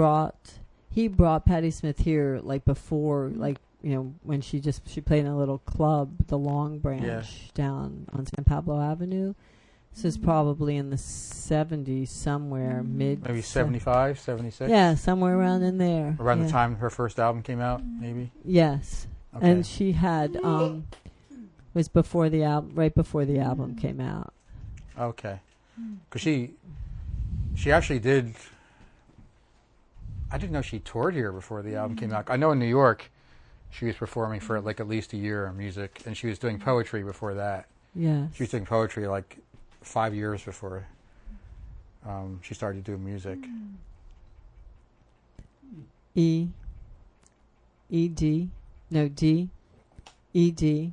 brought he brought Patti Smith here like before like you know when she just she played in a little club, the Long Branch Yeah. down on San Pablo Avenue. This is probably in the seventies somewhere, mid Maybe 75, 76? Yeah, somewhere around in there. Around yeah. the time her first album came out, maybe? Yes, Okay. and she had um was before the album, right before the album came out. Okay. Because she, she actually did. I didn't know she toured here before the album came out. I know in New York, she was performing for like at least a year of music, and she was doing poetry before that. Yes. She was doing poetry like five years before um, she started doing music. E E D no D E D.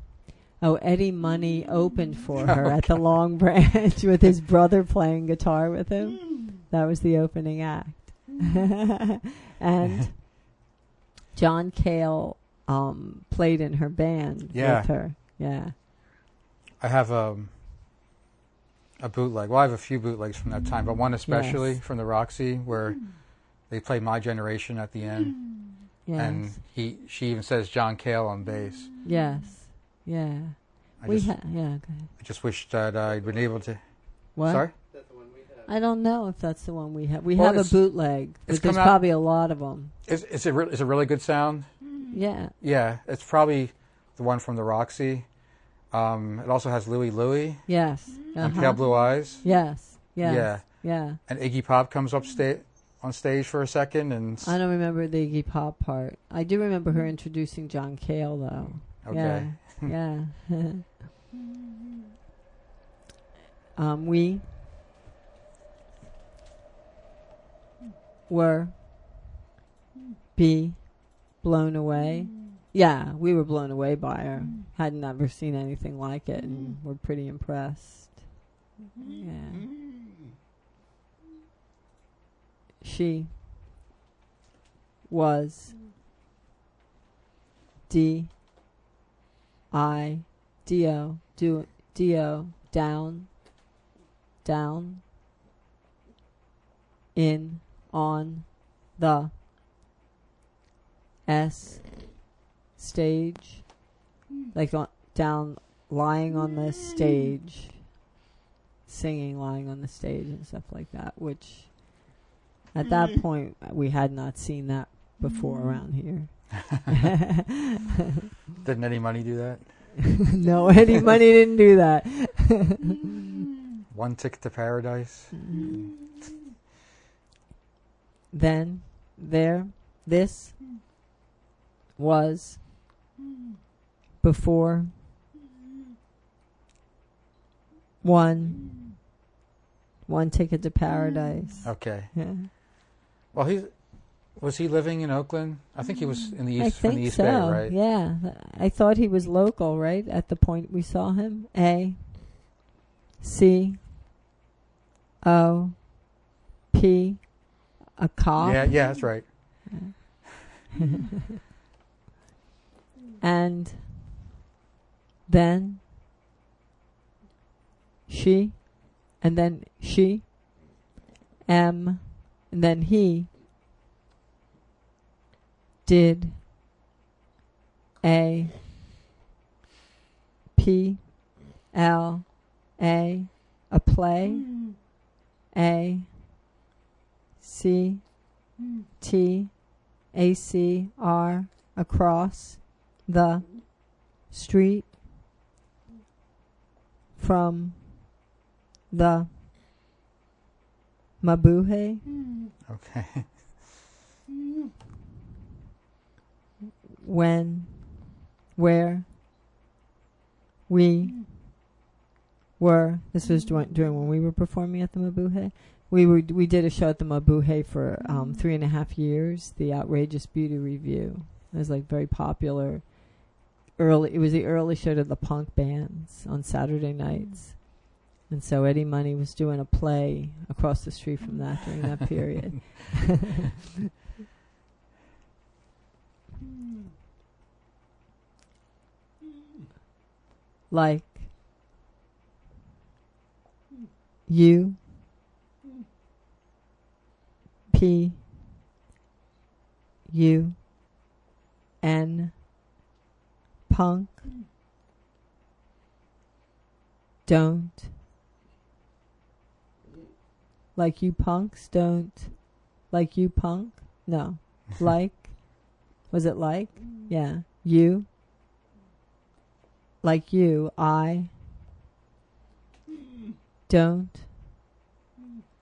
Oh, Eddie Money opened for her at the Long Branch with his brother playing guitar with him. That was the opening act. and John Cale um, played in her band Yeah. with her. Yeah. I have um, a bootleg. Well, I have a few bootlegs from that time, but one especially Yes. from the Roxy where they play "My Generation" at the end, Yes. and he she even says John Cale on bass. yes. Yeah. I we just, ha- yeah, go ahead. I just wish that I'd been able to. What? Sorry. I don't know if that's the one we have. We Well, have a bootleg, but there's come out- probably a lot of them. Is is it re- is a really good sound? Yeah. Yeah, it's probably the one from the Roxy. Um, it also has Louie Louie Yes. and Uh-huh. Pale Blue Eyes. Yes. Yes. Yeah, Yeah. and Iggy Pop comes up sta- on stage for a second, and I don't remember the Iggy Pop part. I do remember her introducing John Cale, though. okay, Yeah. yeah. um, we were be blown away. Yeah, we were blown away by her. Had never seen anything like it, and we're pretty impressed. Yeah. She was D I D O do D O down down in on the S stage? Like on, down lying on the stage. Singing lying on the stage and stuff like that which at that mm-hmm. point we had not seen that before mm-hmm. around here. Didn't Eddie Money do that? no Eddie Money didn't do that. Mm-hmm. One Ticket to Paradise. Then there this was before one one ticket to paradise Okay. yeah. Well, he's was he living in Oakland? I think he was in the east from the East so. Bay, right? Yeah, I thought he was local, right? At the point we saw him, A, C, O, P, a cop, Yeah, yeah, that's right. and then she, and then she, M, and then he did A P L A a play mm. A C T A C R across the street from the Mabuhay Okay. when, where, we were. This was during, when we were performing at the Mabuhay. We were we did a show at the Mabuhay for um, three and a half years. The Outrageous Beauty Revue. It was like very popular. Early, it was the early show to the punk bands on Saturday nights, and so Eddie Money was doing a play across the street from that during that period. like U P U N punk. Don't. Like you punks don't. Like you punk? No. Like? Was it like? Yeah. You? Like you i? Don't.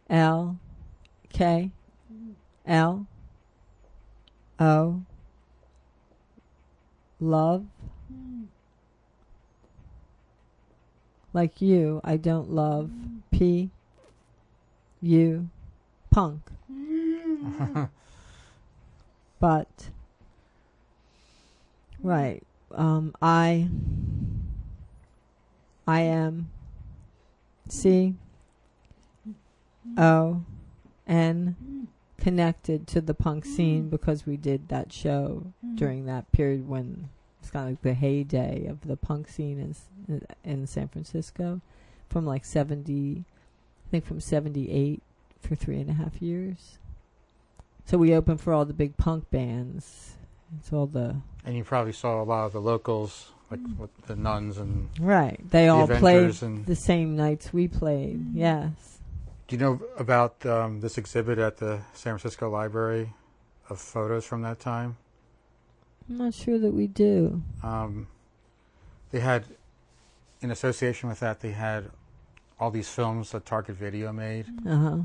L? K l o love. Like you i don't love. P you punk. But right um i i am c o n connected to the punk mm-hmm. scene because we did that show mm-hmm. during that period when it's kind of like the heyday of the punk scene in in San Francisco from like 70 I think from 78 for three and a half years. So we opened for all the big punk bands. It's all the And you probably saw a lot of the locals, like mm-hmm. with the nuns and. right. They The all played Avengers and- the same nights we played. Yes Do you know about um, this exhibit at the San Francisco Library of photos from that time? I'm not sure that we do Um, they had, in association with that, they had all these films that Target Video made. uh-huh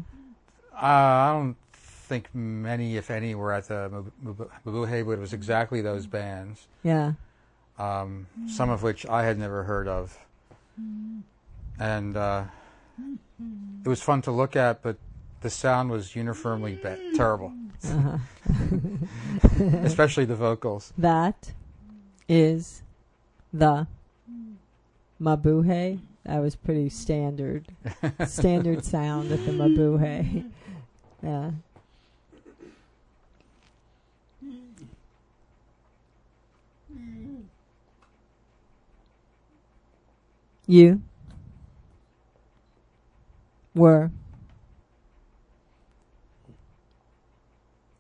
Uh, I don't think many, if any, were at the Mabuhay, but it was exactly those bands. yeah um, some of which I had never heard of. And uh, it was fun to look at, but the sound was uniformly terrible, uh-huh especially the vocals. That is the Mabuhay. That was pretty standard. standard sound at the Mabuhay. Yeah. You were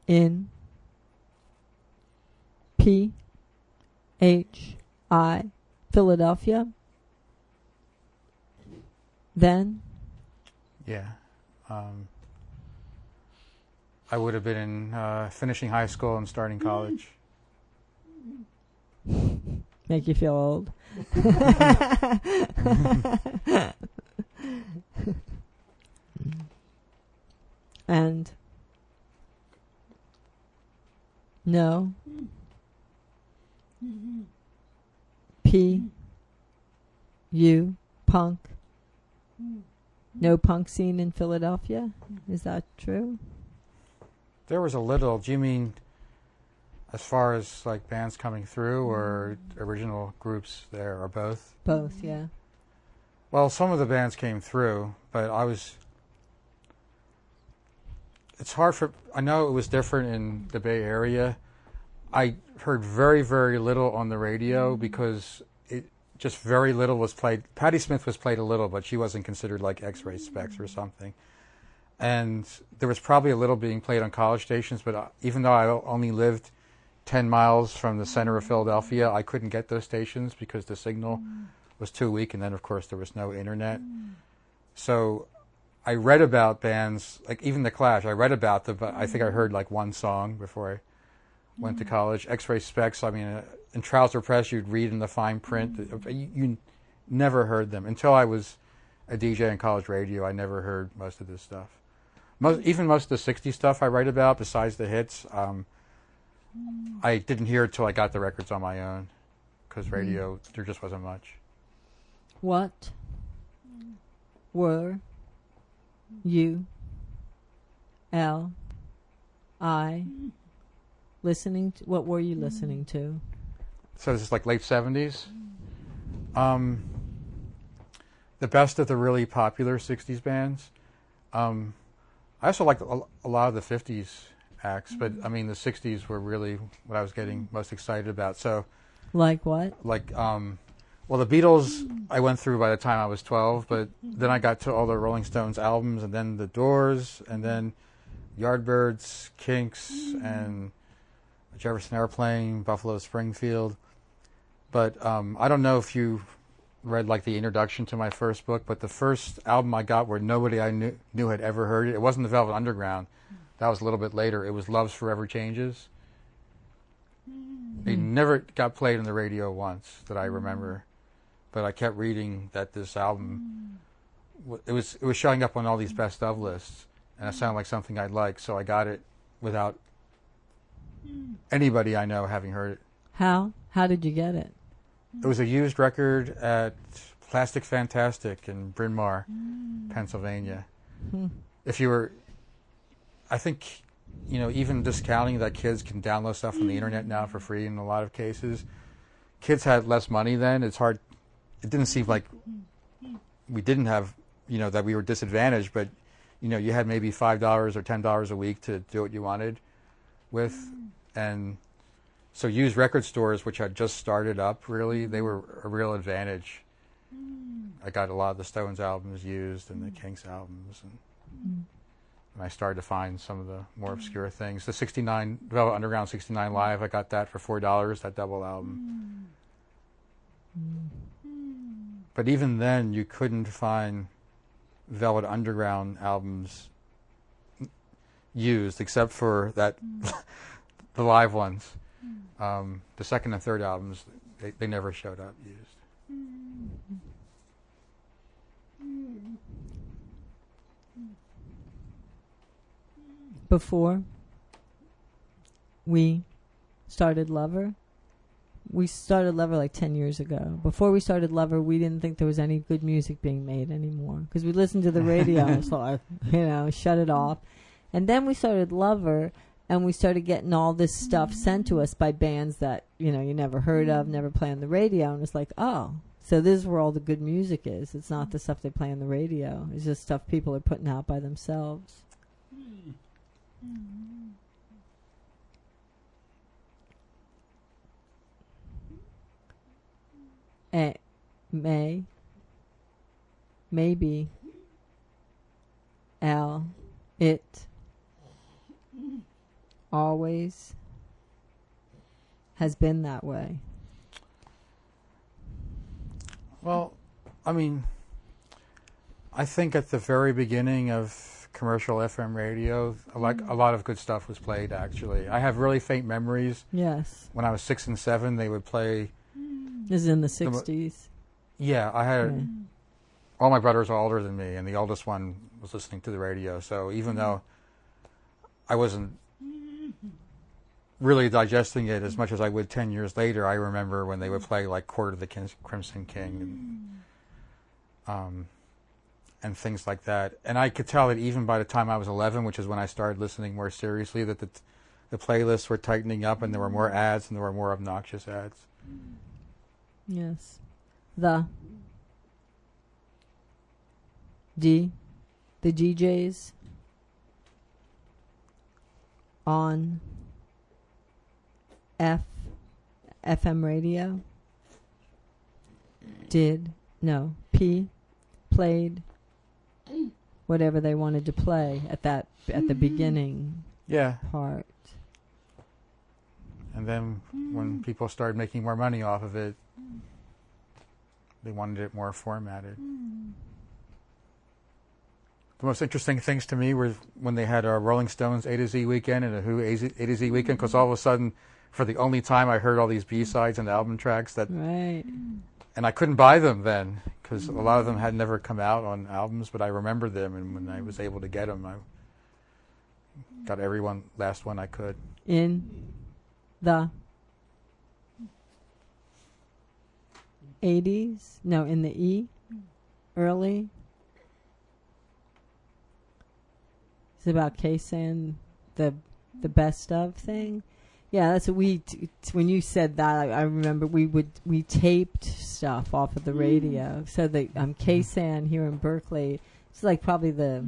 in P H I Philadelphia. Then Yeah. Um, I would have been in uh, finishing high school and starting college. make you feel old. and no P U punk no punk scene in Philadelphia is that true There was a little. Do you mean as far as like bands coming through or original groups there or both? both yeah Well, some of the bands came through, but I was. It's hard for. I know it was different in the Bay Area. I heard very, very little on the radio mm-hmm. because it just very little was played. Patti Smith was played a little, but she wasn't considered like X-ray mm-hmm. Spex or something. And there was probably a little being played on college stations, but uh, even though I only lived 10 miles from the center of mm-hmm. Philadelphia, I couldn't get those stations because the signal was too weak, and then of course there was no internet. So I read about bands like even the Clash. I read about them, but I think I heard like one song before I went to college. X-Ray Spex. I mean, uh, in Trouser Press, you'd read in the fine print. Uh, You, you never heard them until I was a DJ in college radio. I never heard most of this stuff. Most, even most of the '60s stuff I write about, besides the hits, um, I didn't hear it till I got the records on my own, because radio there just wasn't much. What were you, L, I, listening to? What were you listening to? So this is like late seventies. Um, the best of the really popular '60s bands. Um, I also liked a, a lot of the '50s acts, but I mean the '60s were really what I was getting most excited about. So Like what? like um, well the Beatles I went through by the time I was 12, but then I got to all the Rolling Stones albums, and then the Doors, and then Yardbirds, Kinks, and Jefferson Airplane, Buffalo Springfield. But um, I don't know if you read like the introduction to my first book, but the first album I got where nobody I knew, knew had ever heard it, it wasn't the Velvet Underground. That was a little bit later. It was Love's Forever Changes. They never got played on the radio once that I remember, but I kept reading that this album hmm. w- it was it was showing up on all these best of lists, and it sounded like something I'd like, so I got it without hmm. anybody I know having heard it. How? How did you get it? It was a used record at Plastic Fantastic in Bryn Mawr, hmm. Pennsylvania. Hmm. If you were, I think, you know, even discounting that kids can download stuff from the internet now for free in a lot of cases, kids had less money then. It's hard. It didn't seem like we didn't have, you know, that we were disadvantaged, but you know, you had maybe five dollars or ten dollars a week to do what you wanted with, and so used record stores, which had just started up, really, they were a real advantage. I got a lot of the Stones albums used and the Kinks albums, and, and I started to find some of the more obscure things. The '69 Velvet Underground '69 Live, I got that for four dollars. That double album. But even then, you couldn't find Velvet Underground albums used, except for that the live ones. Um, the second and third albums, they, they never showed up used. Before we started Lover, we started Lover like 10 years ago. Before we started Lover, we didn't think there was any good music being made anymore because we listened to the radio, so I, you know, shut it off. And then we started Lover, and we started getting all this stuff sent to us by bands that you know you never heard of, never play on the radio, and it's like, oh, so this is where all the good music is. It's not the stuff they play on the radio. It's just stuff people are putting out by themselves. Hmm. Hmm. Eh, may, maybe, L, it, always has been that way. Well, I mean, I think at the very beginning of commercial FM radio, a lot, a lot of good stuff was played. Actually, I have really faint memories. Yes. When I was six and seven, they would play. This is in the mo- 60s. Yeah, I had Yeah. all my brothers are older than me, and the oldest one was listening to the radio. So even mm-hmm. though I wasn't really digesting it as much as I would ten years later, I remember when they would play like "Court of the Crimson King" and mm. um, and things like that. And I could tell that even by the time I was eleven, which is when I started listening more seriously, that the the playlists were tightening up and there were more mm. ads and there were more obnoxious ads. Mm. Yes. The. D. The DJs on. F. FM radio. Did. No. P. Played. Whatever they wanted to play at that at the mm-hmm. beginning Yeah, part. And then when mm. people started making more money off of it, they wanted it more formatted. Hmm. The most interesting things to me were when they had a Rolling Stones A to Z weekend and a Who A to Z weekend, because all of a sudden, for the only time I heard all these B sides and album tracks that, Right. and I couldn't buy them then because a lot of them had never come out on albums, but I remembered them, and when I was hmm. able to get them, I got every one last one I could. in the 80s no in the e? Early? It's about KSAN the the best of thing? Yeah that's what we t- t- when you said that I, I remember we would we taped stuff off of the radio. So the um KSAN here in Berkeley it's like probably the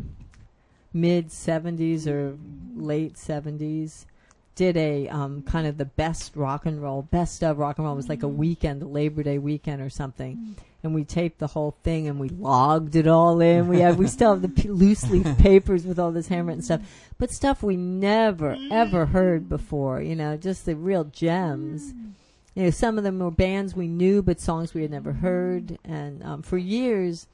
mid 70s or late 70s did a um, kind of the best rock and roll, best of rock and roll. It was like a mm-hmm. weekend, a Labor Day weekend or something. Mm. and we taped the whole thing and we logged it all in. We have we still have the p- loose leaf papers with all this handwritten stuff, mm-hmm. but stuff we never ever mm-hmm. heard before. You know, just the real gems. Mm. You know, some of them were bands we knew, but songs we had never heard. And um, for years,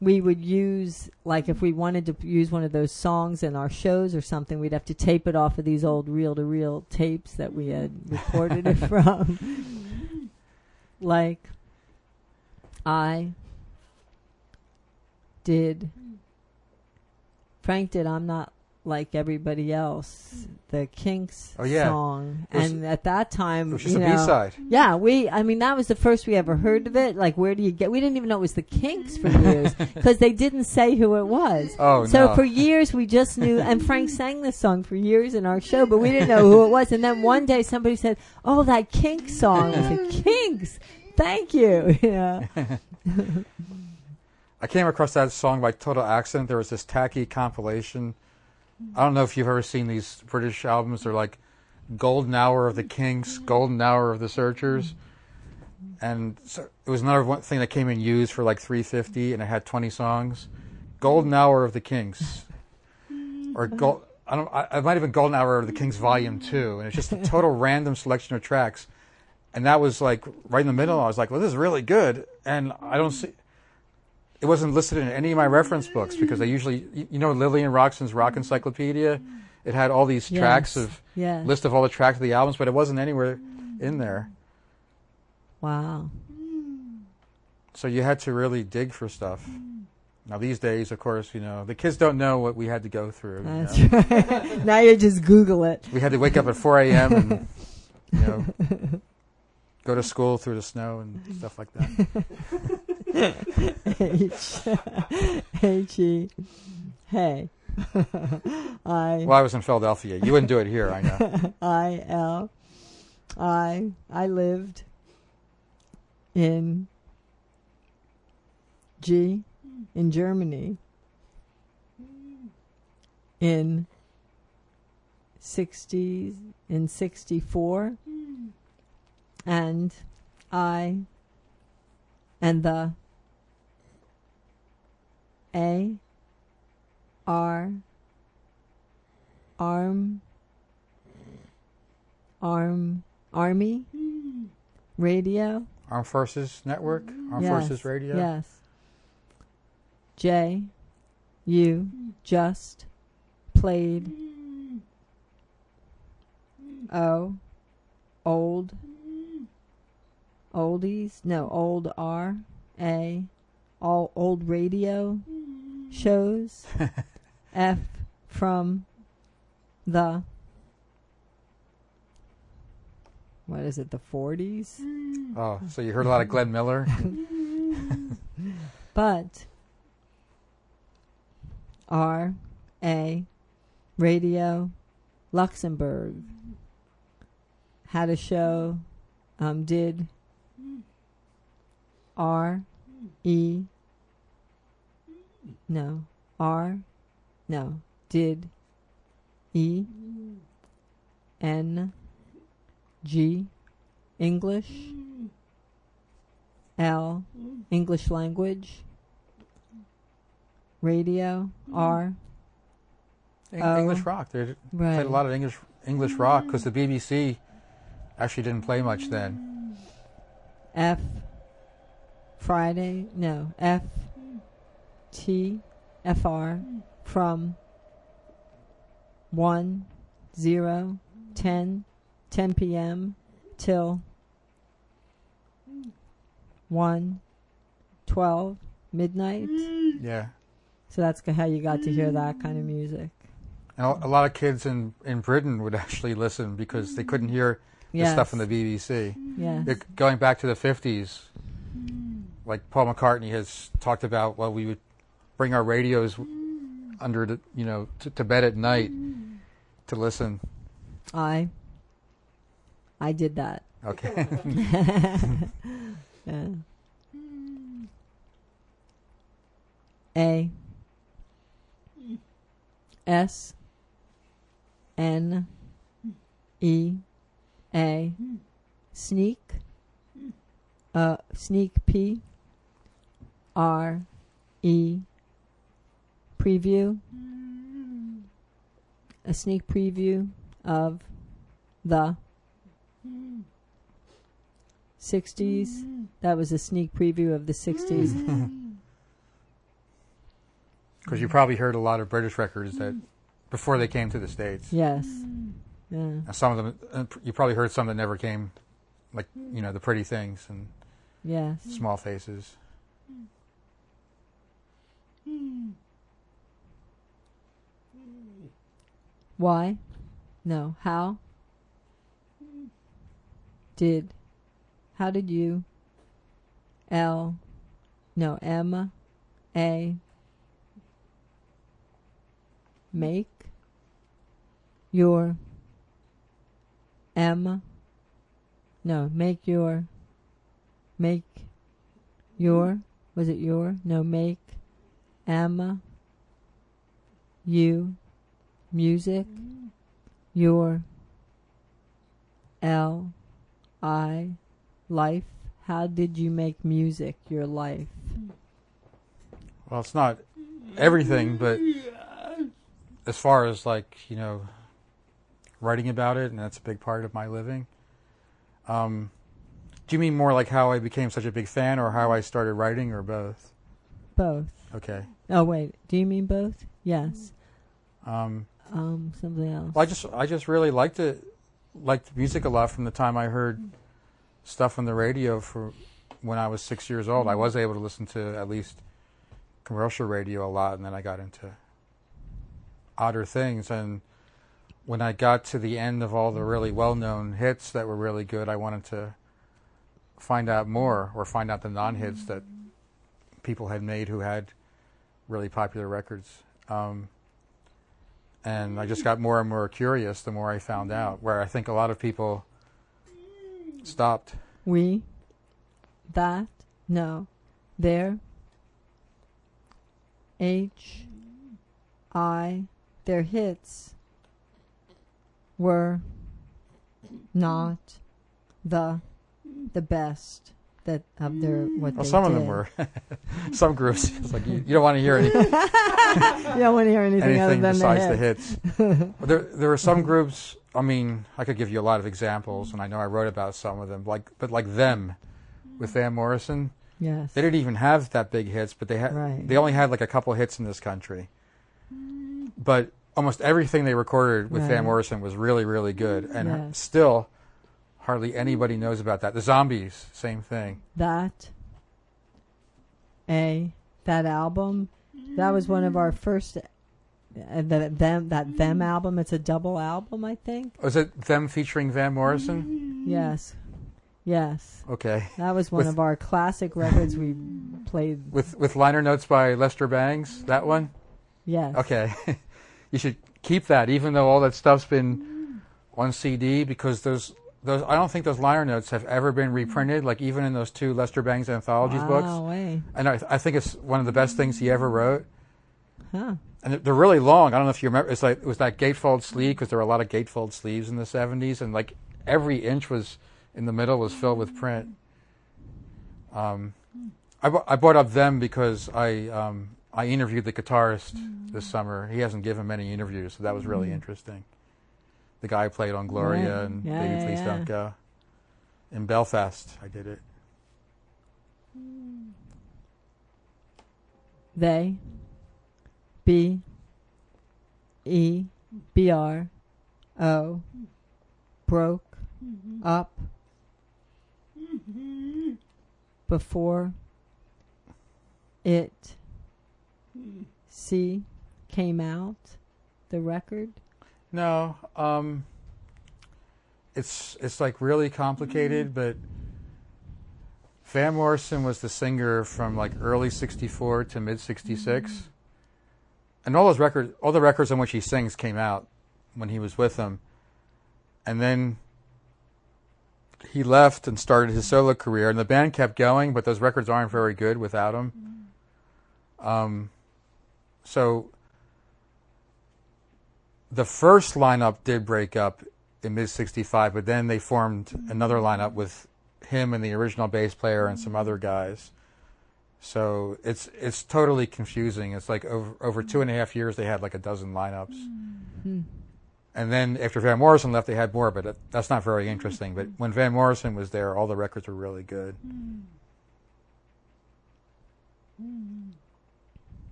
we would use like if we wanted to use one of those songs in our shows or something, we'd have to tape it off of these old reel-to-reel tapes that we had recorded it from. like, I did. Frank did. I'm not like everybody else. The Kinks Oh, yeah. song, was- and at that time, It was just you a side. yeah, we. I mean, that was the first we ever heard of it. Like, where do you get? We didn't even know it was the Kinks for years because they didn't say who it was. Oh so no. for years we just knew, and Frank sang this song for years in our show, but we didn't know who it was. And then one day somebody said, "Oh, that Kinks song." I said, "Kinks." Thank you. Yeah. I came across that song by Total Accident. There was this tacky compilation. I don't know if you've ever seen these British albums. They're like Golden Hour of the Kinks, Golden Hour of the Searchers, and so it was another one thing that came in used for like three fifty, and it had twenty songs. Golden Hour of the Kinks, or Gold. I don't. I, it might have been Golden Hour of the Kinks Volume Two, and it's just a total random selection of tracks. And that was like right in the middle. I was like, "Well, this is really good," and I don't see it wasn't listed in any of my reference books because I usually, you- you know, Lillian Roxon's Rock Encyclopedia. It had all these tracks Yes. of Yeah. list of all the tracks of the albums, but it wasn't anywhere in there. Wow. So you had to really dig for stuff. Now these days, of course, you know the kids don't know what we had to go through. you That's know. right. now you just Google it. We had to wake up at 4 a.m. and you know go to school through the snow and stuff like that. H H E. Hey. I Well, I was in Philadelphia. You wouldn't do it here, I know. I L I I lived in G in Germany in 60s in 64 and I and the A R arm arm army radio. Armed Forces Network, Armed yes, Forces Radio. yes. J you just played. O old. Oldies? No old r a all old radio shows. F from the what is it the 40s Oh, so you heard a lot of Glenn Miller. but R A Radio Luxembourg had a show um, did R E. No. R. No. Did. E. N. G. English. L. English language. Radio. R. Eng-. English rock. They right. played a lot of English English rock because the BBC actually didn't play much then. F Friday no F T F R from one zero ten ten p.m. till one twelve midnight. Yeah, So that's how you got to hear that kind of music. and a, lot of kids in in Britain would actually listen because they couldn't hear the Yes. stuff on the BBC. Yes. It- going back to the fifties, like Paul McCartney has talked about, well, we would bring our radios under the you know to, to bed at night to listen. I I did that. Okay. yeah. A S N E A sneak uh sneak P R E preview. A sneak preview of the 60s. That was a sneak preview of the 60s. Because you probably heard a lot of British records that before they came to the states. yes. Yeah. And some of them, uh, you probably heard some that never came, like you know the pretty things and Yes. small faces. Why? No. How? Did. How did you? L. No. M. A. Make. Your. M. No. Make your. Make. Your. Was it your? No. Make. M. You music your L I life how did you make music your life Well, it's not everything, but as far as like you know, writing about it, and that's a big part of my living. Um, do you mean more like how I became such a big fan, or how I started writing, or both? Both. Okay. oh wait. Do you mean both? Yes. Um, um something else. Well, I just I just really liked it, liked music a lot from the time I heard stuff on the radio for when I was six years old. I was able to listen to at least commercial radio a lot, and then I got into odder things. And when I got to the end of all the really well-known hits that were really good, I wanted to find out more, or find out the non-hits that people had made who had really popular records. Um, and I just got more and more curious the more I found out. Where I think a lot of people stopped. we that no there H I their hits were not the the best that of their mm. what Well, they some of them were. some groups, it's like you, you don't want to hear anything. you don't want to hear anything, other anything than besides the the hits. hits. But there, there were some groups. I mean, I could give you a lot of examples, and I know I wrote about some of them. Like, but like them, with Van Morrison, Yes. they didn't even have that big hits, but they had. Right. They only had like a couple hits in this country. But almost everything they recorded with Right. Van Morrison was really, really good, and Yes. still, hardly anybody knows about that. The Zombies, same thing. that a that album that was one of our mm. first uh, the, them that them mm. album it's a double album i think Was it them featuring Van Morrison? Mm. yes yes Okay. that was one With- of our classic records we played With with liner notes by Lester Bangs, that one? yes Okay. you should keep that even though all that stuff's been on CD because those those I don't think those liner notes have ever been reprinted like even in those two Lester Bangs anthologies wow, books. way. And I, I think it's one of the best things he ever wrote. huh And they're- really long. I don't know if you remember. It's like it was that gatefold sleeve because there were a lot of gatefold sleeves in the '70s, and like every inch was in the middle was filled with print. Um, I, bu- I brought up them because I um, I interviewed the guitarist this summer. He hasn't given many interviews, so that was really interesting. The guy who played on Gloria Right. and Yeah, Baby yeah, Please yeah. Don't Go. In Belfast, I did it. they b e b r o broke up before it c came out the record No, um, it's it's like really complicated, but Van Morrison was the singer from like early '64 to mid '66, and all those records, all the records on which he sings, came out when he was with them, and then he left and started his solo career, and the band kept going, but those records aren't very good without him. Um, so the first lineup did break up in mid 65 but then they formed another lineup with him and the original bass player and some other guys So it's it's totally confusing. It's like over over two and a half years they had like a dozen lineups, Hmm. and then after Van Morrison left, they had more, but it, that's not very interesting. But when Van Morrison was there, all the records were really good.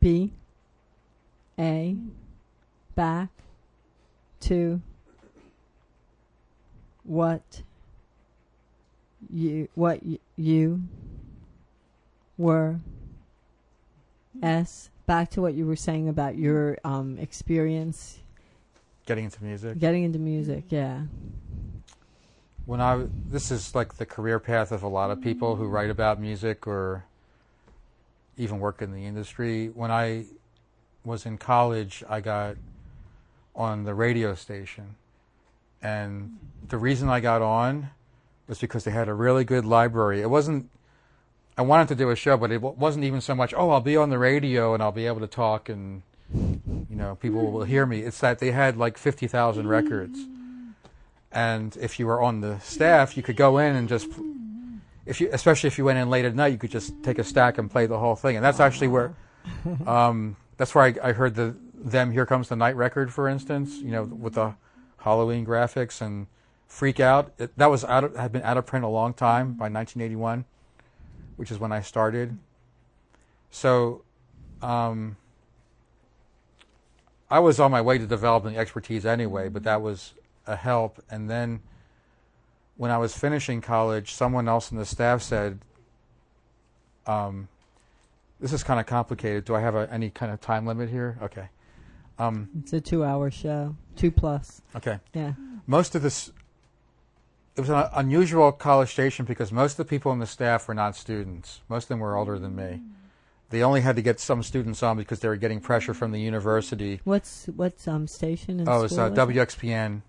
B A back to what you what you were S back to what you were saying about your um, experience. Getting into music. getting into music yeah. When I this is like the career path of a lot of people who write about music or even work in the industry. When I was in college, I got on the radio station, and the reason I got on was because they had a really good library. It wasn't. I wanted to do a show, but it wasn't even so much. Oh, I'll be on the radio and I'll be able to talk, and you know, people will hear me. It's that they had like fifty thousand records and if you were on the staff, you could go in and just, if you, especially if you went in late at night, you could just take a stack and play the whole thing. And that's actually where, um, that's where I, I heard the them Here Comes the Night record, for instance. You know, with the Halloween graphics and Freak Out. It, that was out of, had been out of print a long time by 1981, which is when I started. So, um, I was on my way to developing expertise anyway, but that was a help. And then when I was finishing college, someone else in the staff said, um, "This is kind of complicated. Do I have a, any kind of time limit here?" Okay. Um, it's a two hour show two plus okay. yeah Most of this, it was an unusual college station because most of the people in the staff were not students. Most of them were older than me. They only had to get some students on because they were getting pressure from the university. what's what's um station Oh, it's uh? WXPN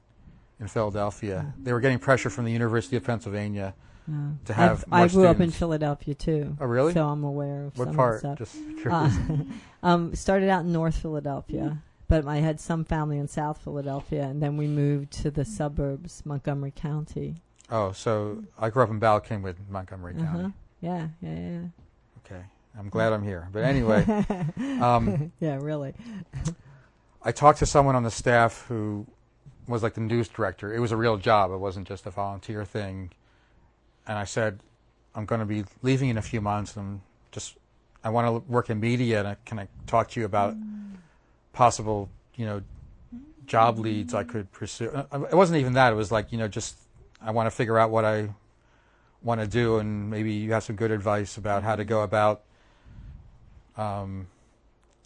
in Philadelphia. They were getting pressure from the University of Pennsylvania. No. to have I grew up in. Philadelphia too. Oh, really? So I'm aware of what some part? of. Just curious. Uh, um, started out in North Philadelphia, but I had some family in South Philadelphia, and then we moved to the suburbs, Montgomery County. oh, so I grew up in Bala Cynwyd, Montgomery Uh-huh. County. Yeah, yeah, yeah. Okay, I'm glad I'm here. But anyway, um, yeah. yeah, really. I talked to someone on the staff who was like the news director. It was a real job. It wasn't just a volunteer thing. And I said, I'm going to be leaving in a few months, and just I want to work in media, and I, can I talk to you about possible, you know, job leads I could pursue? Uh, It wasn't even that. It was like, you know, just I want to figure out what I want to do, and maybe you have some good advice about how to go about um,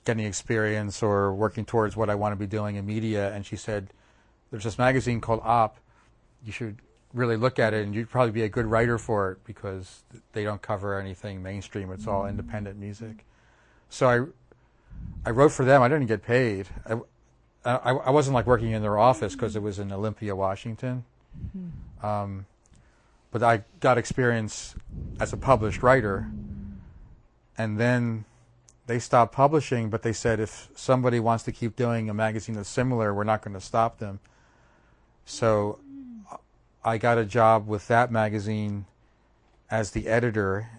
getting experience or working towards what I want to be doing in media. And she said, "There's this magazine called Op. You should really look at it, and you'd probably be a good writer for it because they don't cover anything mainstream. It's all independent music." So I, I wrote for them. I didn't get paid. I, I, I wasn't like working in their office because it was in Olympia, Washington. Um, but I got experience as a published writer, and then they stopped publishing. But they said if somebody wants to keep doing a magazine that's similar, we're not going to stop them. So uh, I got a job with that magazine as the editor.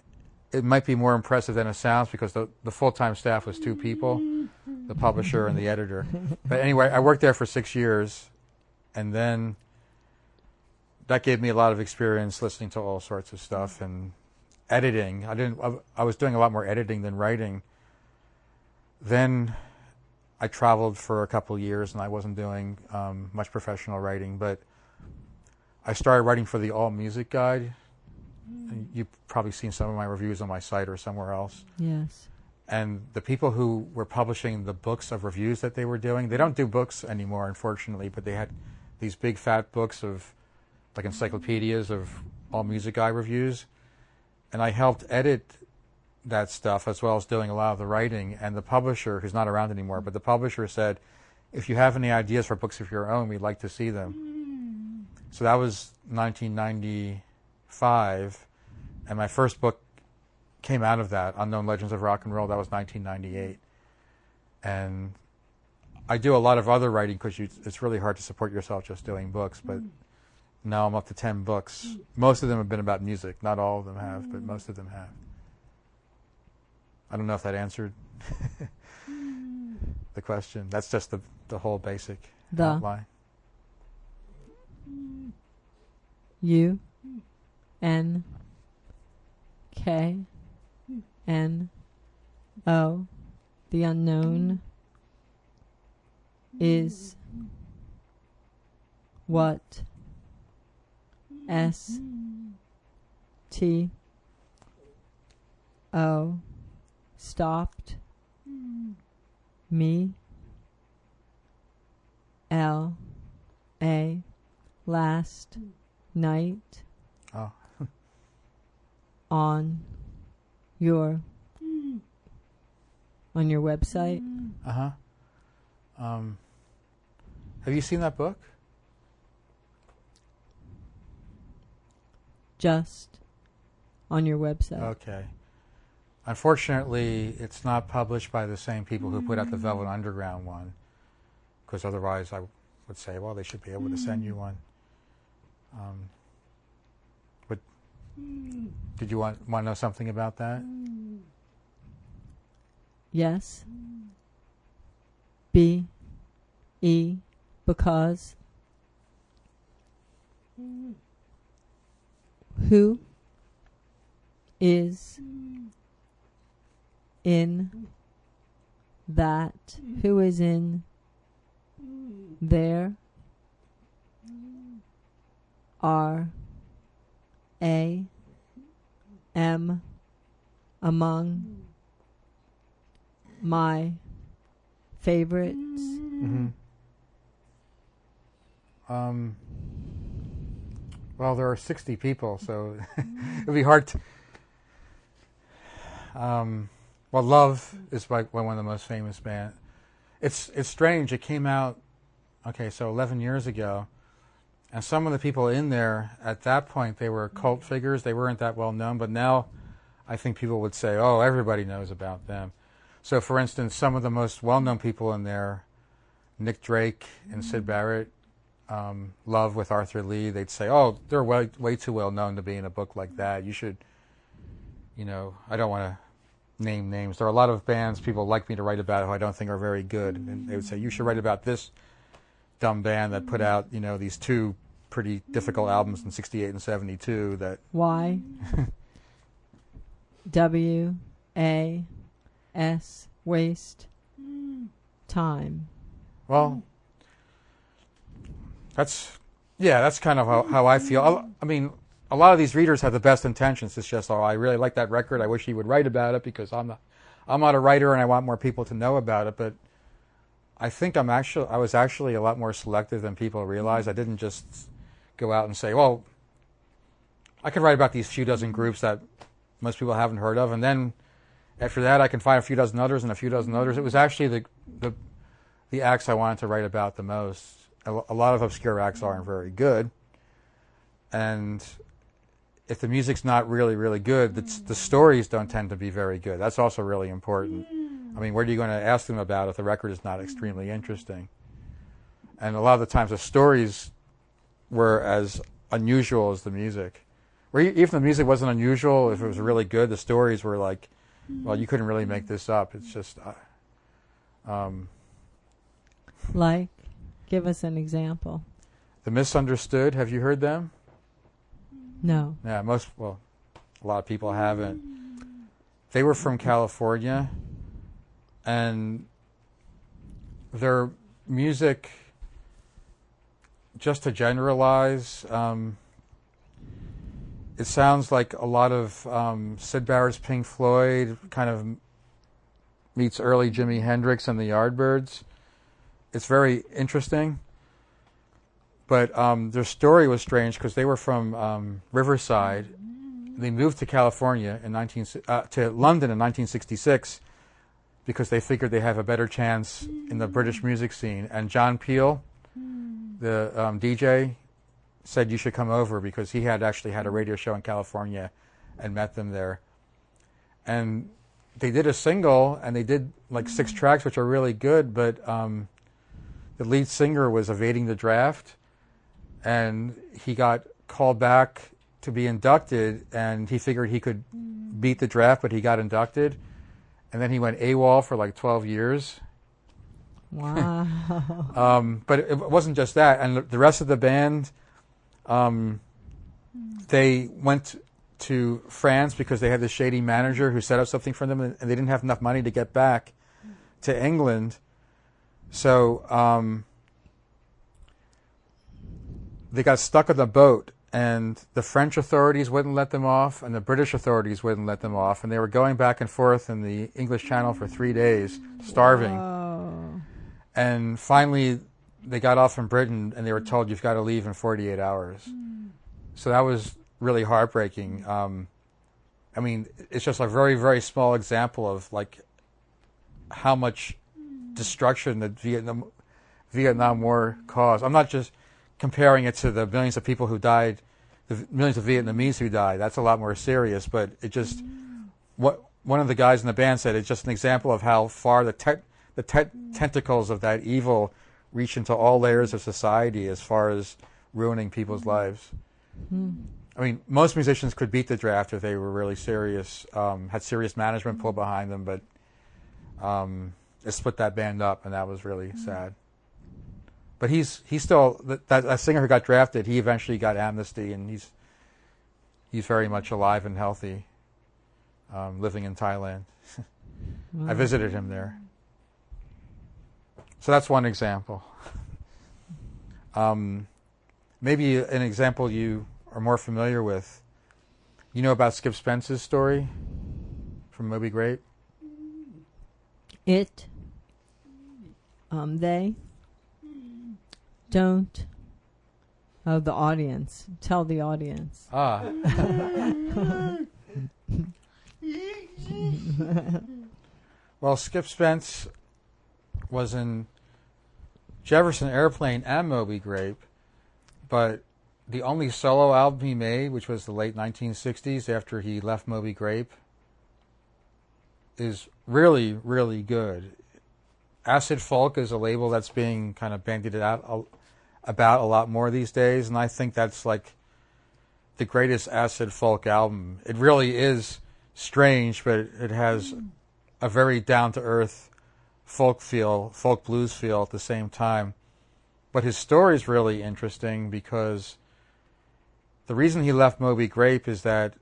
It might be more impressive than it sounds because the, the full time staff was two people the publisher and the editor. But anyway, I worked there for six years, and then that gave me a lot of experience listening to all sorts of stuff and editing. I didn't. I, I was doing a lot more editing than writing. Then I traveled for a couple of years, and I wasn't doing um, much professional writing, but I started writing for the All Music Guide. And You've probably seen some of my reviews on my site or somewhere else Yes. and the people who were publishing the books of reviews that they were doing, they don't do books anymore, unfortunately, but they had these big fat books of like encyclopedias of all music Guide reviews. And I helped edit that stuff as well as doing a lot of the writing. And the publisher, who's not around anymore, but the publisher said, if you have any ideas for books of your own, we'd like to see them. So that was 1995. And my first book came out of that, Unknown Legends of Rock and Roll. That was 1998. And I do a lot of other writing because it's really hard to support yourself just doing books. But now I'm up to 10 books. Most of them have been about music. Not all of them have, but most of them have. I don't know if that answered mm. the question. That's just the, the whole basic The outline. U N K N O the unknown is what S T O stopped hmm. me L A last hmm. night Oh. on your hmm. on your website Uh huh. Um, have you seen that book? just on your website Okay. Unfortunately, it's not published by the same people who put out the Velvet mm. Underground one, because otherwise I would say, well, they should be able to send you mm. one. Um, but mm. did you want want to know something about that? yes. B E because. Who is in that who is in there are a am among my favorites Mm-hmm. Um, well, there are 60 people, so it would be hard to. Um, well, Love is like one of the most famous band. It's it's strange. It came out, okay, so 11 years ago, and some of the people in there at that point they were cult figures. They weren't that well known, but now, I think people would say, "Oh, everybody knows about them." So, for instance, some of the most well-known people in there, Nick Drake and Syd Barrett, um, Love with Arthur Lee, they'd say, "Oh, they're way way too well known to be in a book like that. You should, you know, I don't want to name names. There are a lot of bands people like me to write about who I don't think are very good, and they would say you should write about this dumb band that put out, you know, these two pretty difficult albums in '68 and '72 that Y W A S waste time. Well, that's yeah, that's kind of how, how I feel. I, I mean, a lot of these readers have the best intentions. It's just, oh, I really like that record. I wish he would write about it because I'm not, I'm not a writer and I want more people to know about it. But I think I'm actually, I was actually a lot more selective than people realize. I didn't just go out and say, well, I could write about these few dozen groups that most people haven't heard of, and then after that, I can find a few dozen others and a few dozen others. It was actually the the the acts I wanted to write about the most. A, a lot of obscure acts aren't very good, and if the music's not really really good, the, the stories don't tend to be very good. That's also really important. I mean, what are you going to ask them about if the record is not extremely interesting? And a lot of the times, the stories were as unusual as the music. Or even if the music wasn't unusual, if it was really good, the stories were like, well, you couldn't really make this up. It's just, uh, um, Like, give us an example. the misunderstood. Have you heard them? No. Yeah, most well, a lot of people haven't. They were from California, and their music, just to generalize, um, it sounds like a lot of um, Syd Barrett's Pink Floyd, kind of meets early Jimi Hendrix and the Yardbirds. It's very interesting but um, their story was strange because they were from um, Riverside. They moved to California in 19 uh, to London in 1966 because they figured they have a better chance in the British music scene. And John Peel, the um, DJ, said you should come over because he had actually had a radio show in California and met them there. And they did a single and they did like six tracks, which are really good, but um, the lead singer was evading the draft and he got called back to be inducted, and he figured he could beat the draft, but he got inducted, and then he went AWOL for like 12 years. Wow. Um, but it, it wasn't just that, and the- rest of the band, um, they went to France because they had this shady manager who set up something for them, and, and they didn't have enough money to get back to England. So um, they got stuck on the boat, and the French authorities wouldn't let them off, and the British authorities wouldn't let them off, and they were going back and forth in the English Channel for three days, starving. Oh. And finally, they got off from Britain and they were told you've got to leave in 48 hours. So that was really heartbreaking. Um, I mean, it's just a very, very small example of like how much destruction the Vietnam Vietnam War caused. I'm not just comparing it to the millions of people who died, the millions of Vietnamese who died. That's a lot more serious. But it just what one of the guys in the band said. It's just an example of how far the te- the te- tentacles of that evil reach into all layers of society as far as ruining people's lives. I mean, most musicians could beat the draft if they were really serious, um, had serious management pull behind them, but um, it split that band up, and that was really sad. But he's he's still that, that singer who got drafted. He eventually got amnesty, and he's he's very much alive and healthy, um, living in Thailand. I visited him there. So that's one example. Um, maybe an example you are more familiar with. You know about Skip Spence's story from Moby Grape? It. Um, they. Don't. Oh, the audience. Tell the audience. Ah. well, Skip Spence was in Jefferson Airplane and Moby Grape, but the only solo album he made, which was the late 1960s after he left Moby Grape, is really, really good. Acid Folk is a label that's being kind of bandied out about a lot more these days, and I think that's like the greatest acid folk album. It really is strange, but it has a very down to earth folk feel, folk blues feel at the same time. But his story is really interesting because the reason he left Moby Grape is that,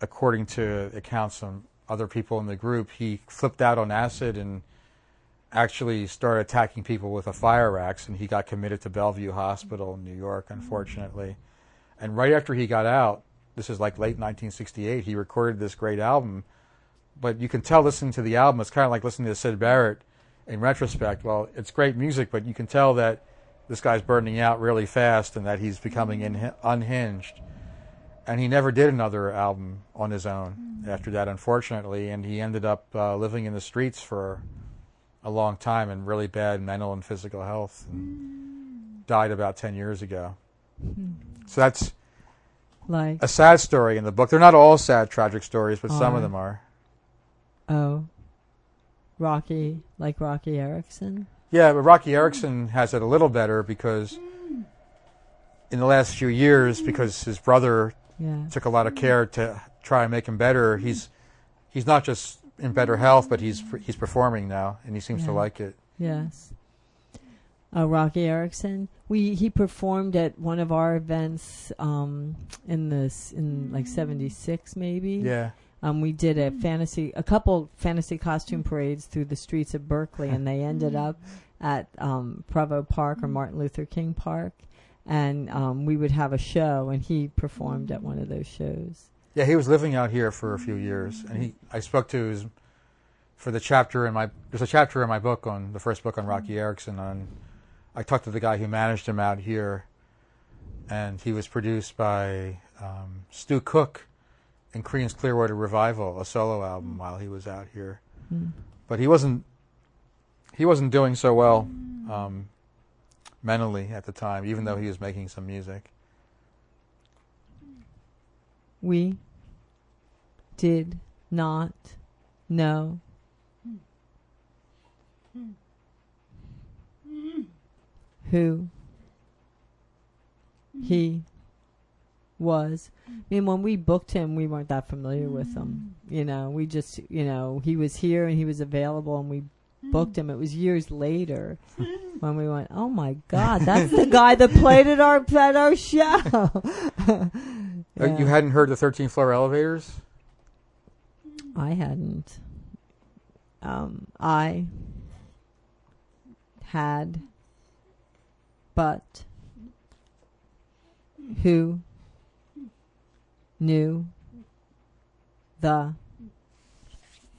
according to accounts from other people in the group, he flipped out on acid and actually started attacking people with a fire axe, and he got committed to Bellevue Hospital in New York, unfortunately. And right after he got out, this is like late 1968, he recorded this great album. But you can tell listening to the album, it's kind of like listening to Syd Barrett in retrospect. Well, it's great music, but you can tell that this guy's burning out really fast and that he's becoming in, unhinged. And he never did another album on his own after that, unfortunately. And he ended up uh, living in the streets for a long time in really bad mental and physical health and died about 10 years ago. Hmm. So that's Like, a sad story in the book. They're not all sad, tragic stories, but some of them are. oh. Roky, like Roky Erickson. Yeah, but Roky Erickson has it a little better because in the last few years, because his brother Yeah. took a lot of care to try and make him better, he's he's not just in better health, but he's he's performing now, and he seems to like it. Yes. Uh, Roky Erickson. We he performed at one of our events um, in this in like '76 maybe. Yeah, Um, we did a fantasy, a couple fantasy costume parades through the streets of Berkeley, and they ended up at um, Provo Park or Martin Luther King Park, and um, we would have a show, and he performed at one of those shows. Yeah. He was living out here for a few years, and he I spoke to his for the chapter in my there's a chapter in my book on the first book on Roky Erickson on I talked to the guy who managed him out here, and he was produced by um, Stu Cook in Creedence Clearwater Revival, a solo album while he was out here. Mm. But he wasn't he wasn't doing so well um, mentally at the time, even though he was making some music. We did not know who he was. I mean, when we booked him, we weren't that familiar with him. You know, we just, you know, he was here and he was available and we booked him. It was years later when we went, oh my God, that's the guy that played at our, at our show. Uh, You hadn't heard the 13th floor elevators? I hadn't. Um, I had, but who knew the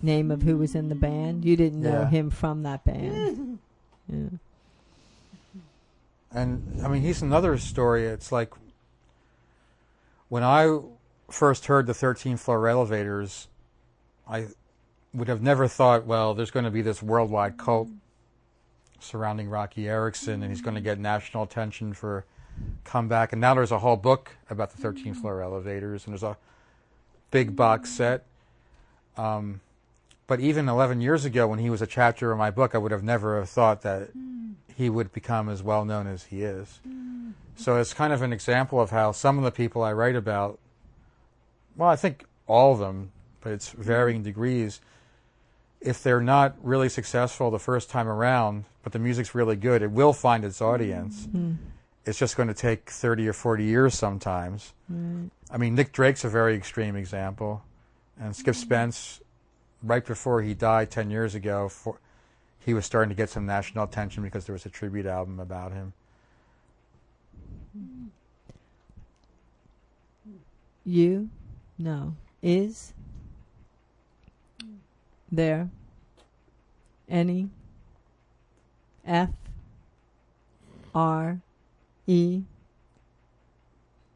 name of who was in the band? You didn't know Yeah. him from that band. Yeah. And I mean, he's another story. It's like when I first heard the 13th floor elevators, I would have never thought, well, there's going to be this worldwide cult surrounding Roky Erickson, and he's going to get national attention for comeback. And now there's a whole book about the 13th mm-hmm. floor elevators, and there's a big box set. Um, but even 11 years ago, when he was a chapter in my book, I would have never have thought that mm. he would become as well known as he is. Mm. So it's kind of an example of how some of the people I write about, well, I think all of them, but it's varying degrees. If they're not really successful the first time around, but the music's really good, it will find its audience. Mm. It's just going to take 30 or 40 years sometimes. Right. I mean, Nick Drake's a very extreme example. And Skip Spence, right before he died 10 years ago, for, he was starting to get some national attention because there was a tribute album about him. You? No. Is there any F R E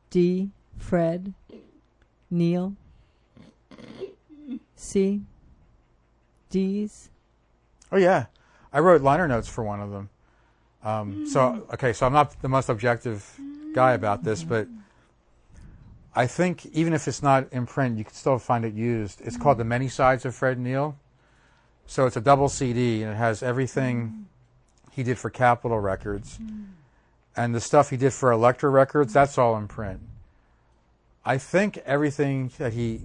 D Fred Neil C D's Oh yeah, I wrote liner notes for one of them. Um, so okay, so I'm not the most objective guy about this, but I think even if it's not in print, you can still find it used. It's called "The Many Sides of Fred Neil." So it's a double CD, and it has everything he did for Capitol Records, and the stuff he did for Elektra Records. That's all in print. I think everything that he,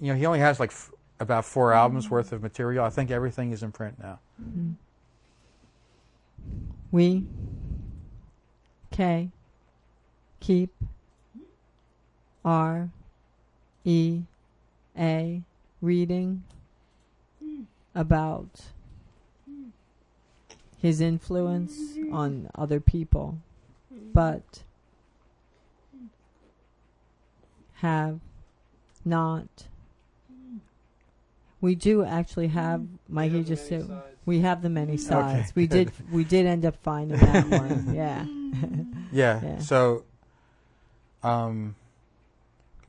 you know, he only has like f- about four albums worth of material. I think everything is in print now. We K keep R E A reading about his influence on other people, but have not. We do actually have Mikey have just many said sides. we have the many sides. We did we did end up finding that one. Yeah. Yeah. Yeah. So um,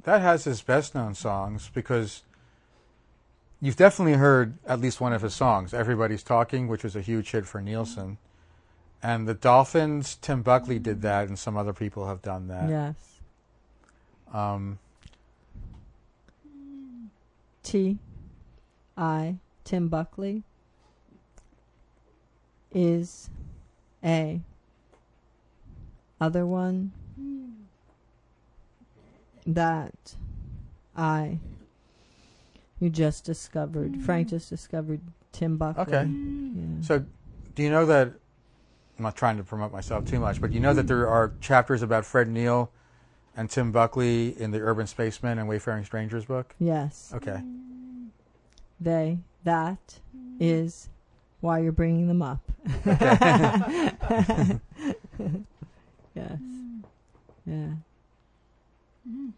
that has his best known songs because you've definitely heard at least one of his songs, Everybody's Talking, which was a huge hit for Nilsson. And the Dolphins, Tim Buckley did that, and some other people have done that. yes. Um, T I Tim Buckley is a other one that I you just discovered. Mm-hmm. Frank just discovered Tim Buckley. Okay. Yeah. so, do you know that? I'm not trying to promote myself too much, but you know that there are chapters about Fred Neil and Tim Buckley in the Urban Spacemen and Wayfaring Strangers book? yes. Okay. They that mm-hmm. is why you're bringing them up. yes. Mm. Yeah. Mm.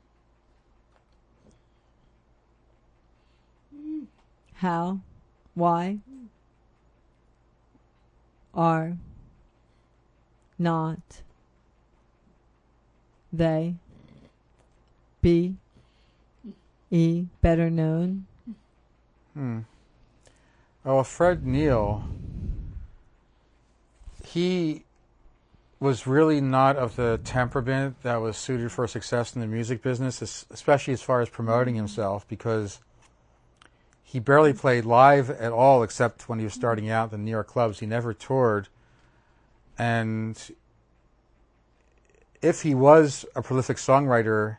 How? Why? Are not they be mm. e better known Hmm. Oh, well, Fred Neil, he was really not of the temperament that was suited for success in the music business, especially as far as promoting himself, because he barely played live at all except when he was starting out in the New York clubs. He never toured. And if he was a prolific songwriter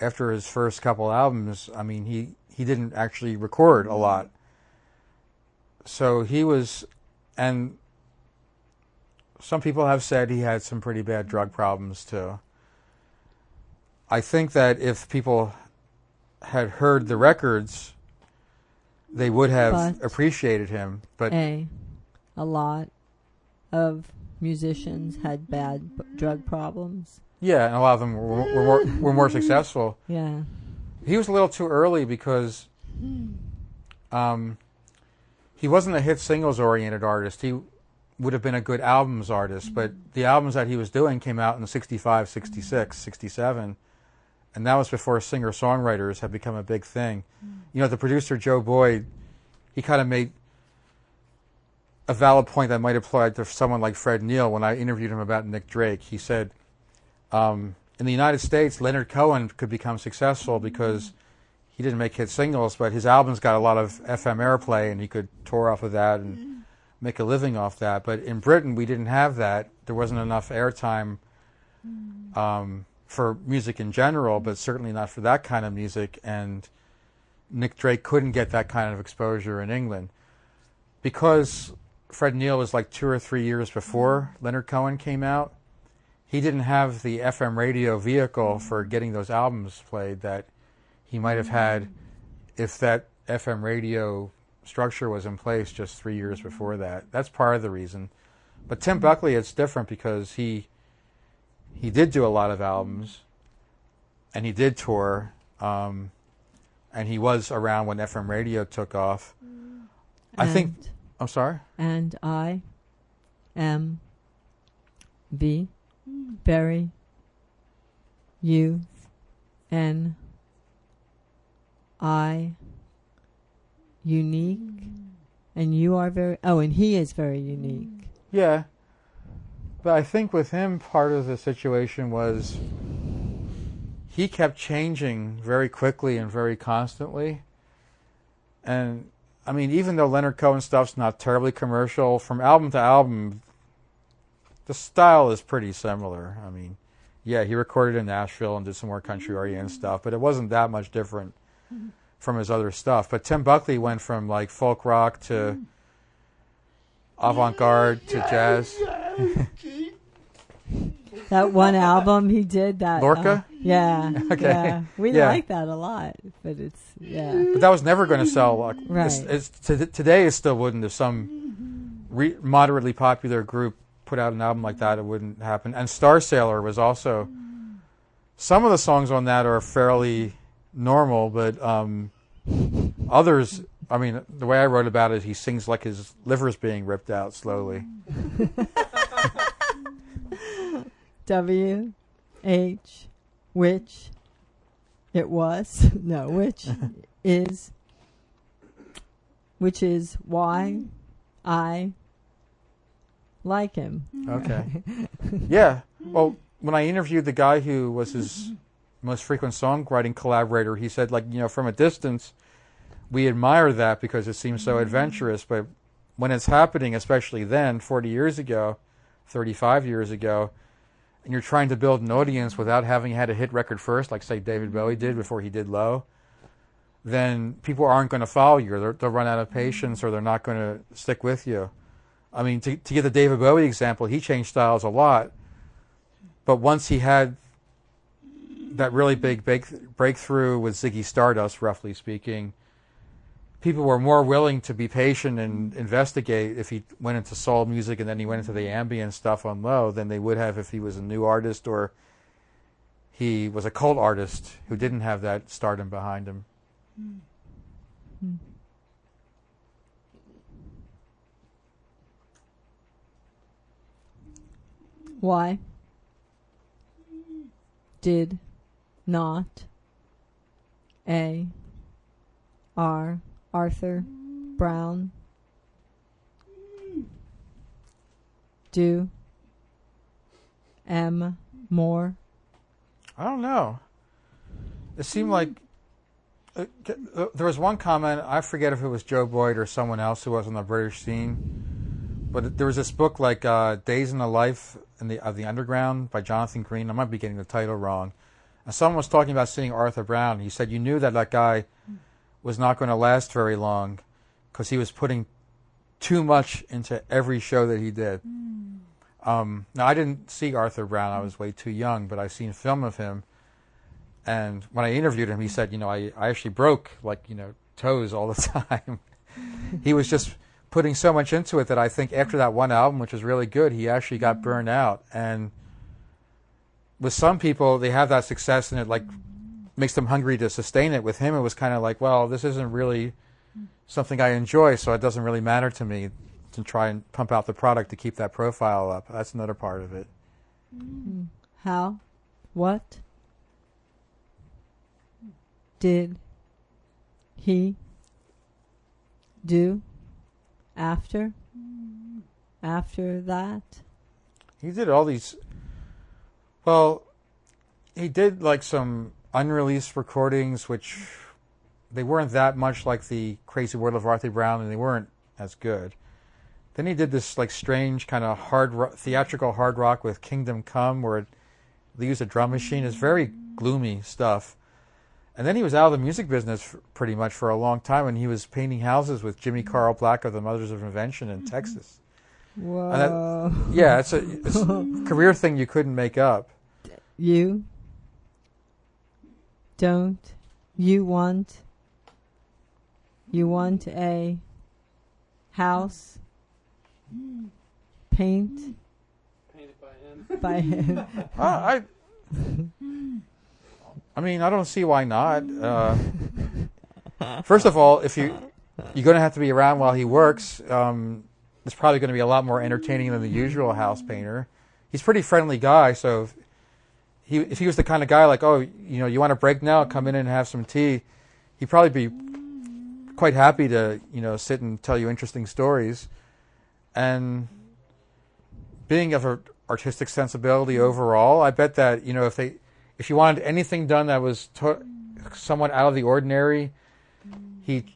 after his first couple albums, I mean, he, he didn't actually record a mm-hmm. lot. So he was, and some people have said he had some pretty bad drug problems too. I think that if people had heard the records, they would have But- appreciated him. But A. A lot of musicians had bad b- drug problems. yeah, and a lot of them were, were more were more successful. Yeah. He was a little too early because um, he wasn't a hit singles oriented artist. He would have been a good albums artist, but the albums that he was doing came out in 65, 66, 67, and that was before singer songwriters had become a big thing. You know, the producer Joe Boyd, he kind of made a valid point that might apply to someone like Fred Neil when I interviewed him about Nick Drake. He said, um, in the United States, Leonard Cohen could become successful because he didn't make hit singles, but his albums got a lot of FM airplay, and he could tour off of that and make a living off that. But in Britain, we didn't have that. There wasn't enough airtime um, for music in general, but certainly not for that kind of music. And Nick Drake couldn't get that kind of exposure in England because Fred Neil was like two or three years before Leonard Cohen came out. He didn't have the FM radio vehicle for getting those albums played that he might have had if that FM radio structure was in place just three years before that. That's part of the reason. But Tim Buckley, it's different because he he did do a lot of albums, and he did tour, um, and he was around when FM radio took off. I think. I'm sorry. And I am V. Very. U. N. I. Unique. And you are very. Oh, and he is very unique. Yeah. But I think with him, part of the situation was he kept changing very quickly and very constantly. And I mean, even though Leonard Cohen stuff's not terribly commercial, from album to album, the style is pretty similar. I mean, yeah, he recorded in Nashville and did some more country oriented mm-hmm. stuff, but it wasn't that much different mm-hmm. from his other stuff. But Tim Buckley went from like folk rock to mm. avant garde to jazz. That one album he did that. Uh, Lorca? uh, yeah. Okay. Yeah. We Yeah. like that a lot, but it's yeah. But that was never going to sell. Like, Right. it's, it's, to, today, it still wouldn't. If some re- moderately popular group put out an album like that, it wouldn't happen. And Star Sailor was also. Some of the songs on that are fairly normal, but um, others. I mean, the way I wrote about it, he sings like his liver's being ripped out slowly. W H which it was no which is which is why I like him. Okay. yeah. Well, when I interviewed the guy who was his most frequent songwriting collaborator, he said, like, you know, from a distance, we admire that because it seems so mm-hmm. adventurous. But when it's happening, especially then, 40 years ago, 35 years ago, and you're trying to build an audience without having had a hit record first, like, say, David Bowie did mm-hmm. before he did Low, then people aren't going to follow you. They're, they'll run out of mm-hmm. patience or they're not going to stick with you. I mean, to, to give the David Bowie example, he changed styles a lot. But once he had that really big break, breakthrough with Ziggy Stardust, roughly speaking, people were more willing to be patient and investigate if he went into soul music and then he went into the ambient stuff on low than they would have if he was a new artist or he was a cult artist who didn't have that stardom behind him. Hmm. Hmm. Why did not A R Arthur Brown do M more I don't know. It seemed like uh, uh, there was one comment. I forget if it was Joe Boyd or someone else who was on the British scene, but there was this book like uh, Days in the Life in the, of the Underground by Jonathon Green. I might be getting the title wrong. And someone was talking about seeing Arthur Brown. He said you knew that that guy was not going to last very long because he was putting too much into every show that he did. Um, now I didn't see Arthur Brown; I was way too young, but I've seen film of him. And when I interviewed him, he said, "You know, I, I actually broke like you know toes all the time." he was just putting so much into it that I think after that one album, which was really good, he actually got mm-hmm. burned out. And with some people, they have that success and it like makes them hungry to sustain it. With him, it was kind of like, well, this isn't really something I enjoy, so it doesn't really matter to me to try and pump out the product to keep that profile up. That's another part of it. Mm-hmm. How? What? Did he do after? After that? He did all these. Well, he did like some unreleased recordings, which they weren't that much like the Crazy World of Arthur Brown, and they weren't as good. Then he did this like strange kind of hard ro- theatrical hard rock with Kingdom Come, where it, they used a drum machine. It's very gloomy stuff. And then he was out of the music business f- pretty much for a long time, and he was painting houses with Jimmy Carl Black of the Mothers of Invention in Texas. Whoa. Yeah, it's a, it's a career thing you couldn't make up. You don't. You want. You want a house paint Painted by him. by him. Uh, I, I mean, I don't see why not. Uh, first of all, if you you're going to have to be around while he works, um, it's probably going to be a lot more entertaining than the usual house painter. He's a pretty friendly guy, so if he if he was the kind of guy like, oh, you know, you want a break now, come in and have some tea, he'd probably be quite happy to you know sit and tell you interesting stories, and being of a artistic sensibility overall, I bet that you know if they if you wanted anything done that was to- somewhat out of the ordinary, he'd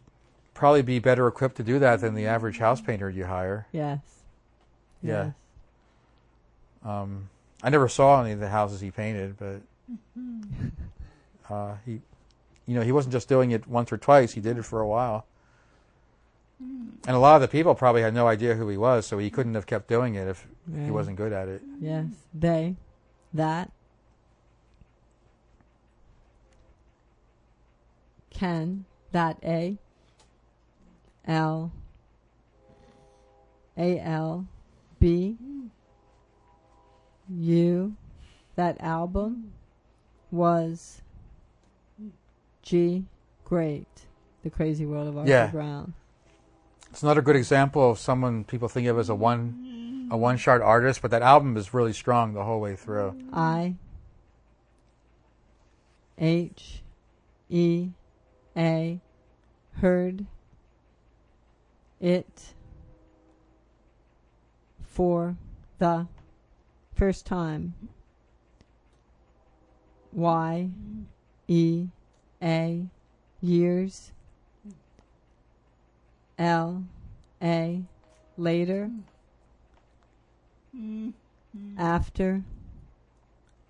probably be better equipped to do that than the average house painter you hire. Yes. Yeah. Yes. Um, I never saw any of the houses he painted, but uh, he, you know, he wasn't just doing it once or twice. He did it for a while, and a lot of the people probably had no idea who he was, so he couldn't have kept doing it if he wasn't good at it. Yes. They. That. Can. That A. L. A L. B. U. That album was G. Great. The Crazy World of Arthur Yeah. Brown. It's another good example of someone people think of as a one, a one-shot artist, but that album is really strong the whole way through. I H E A heard it for the first time. Y E A years L A later after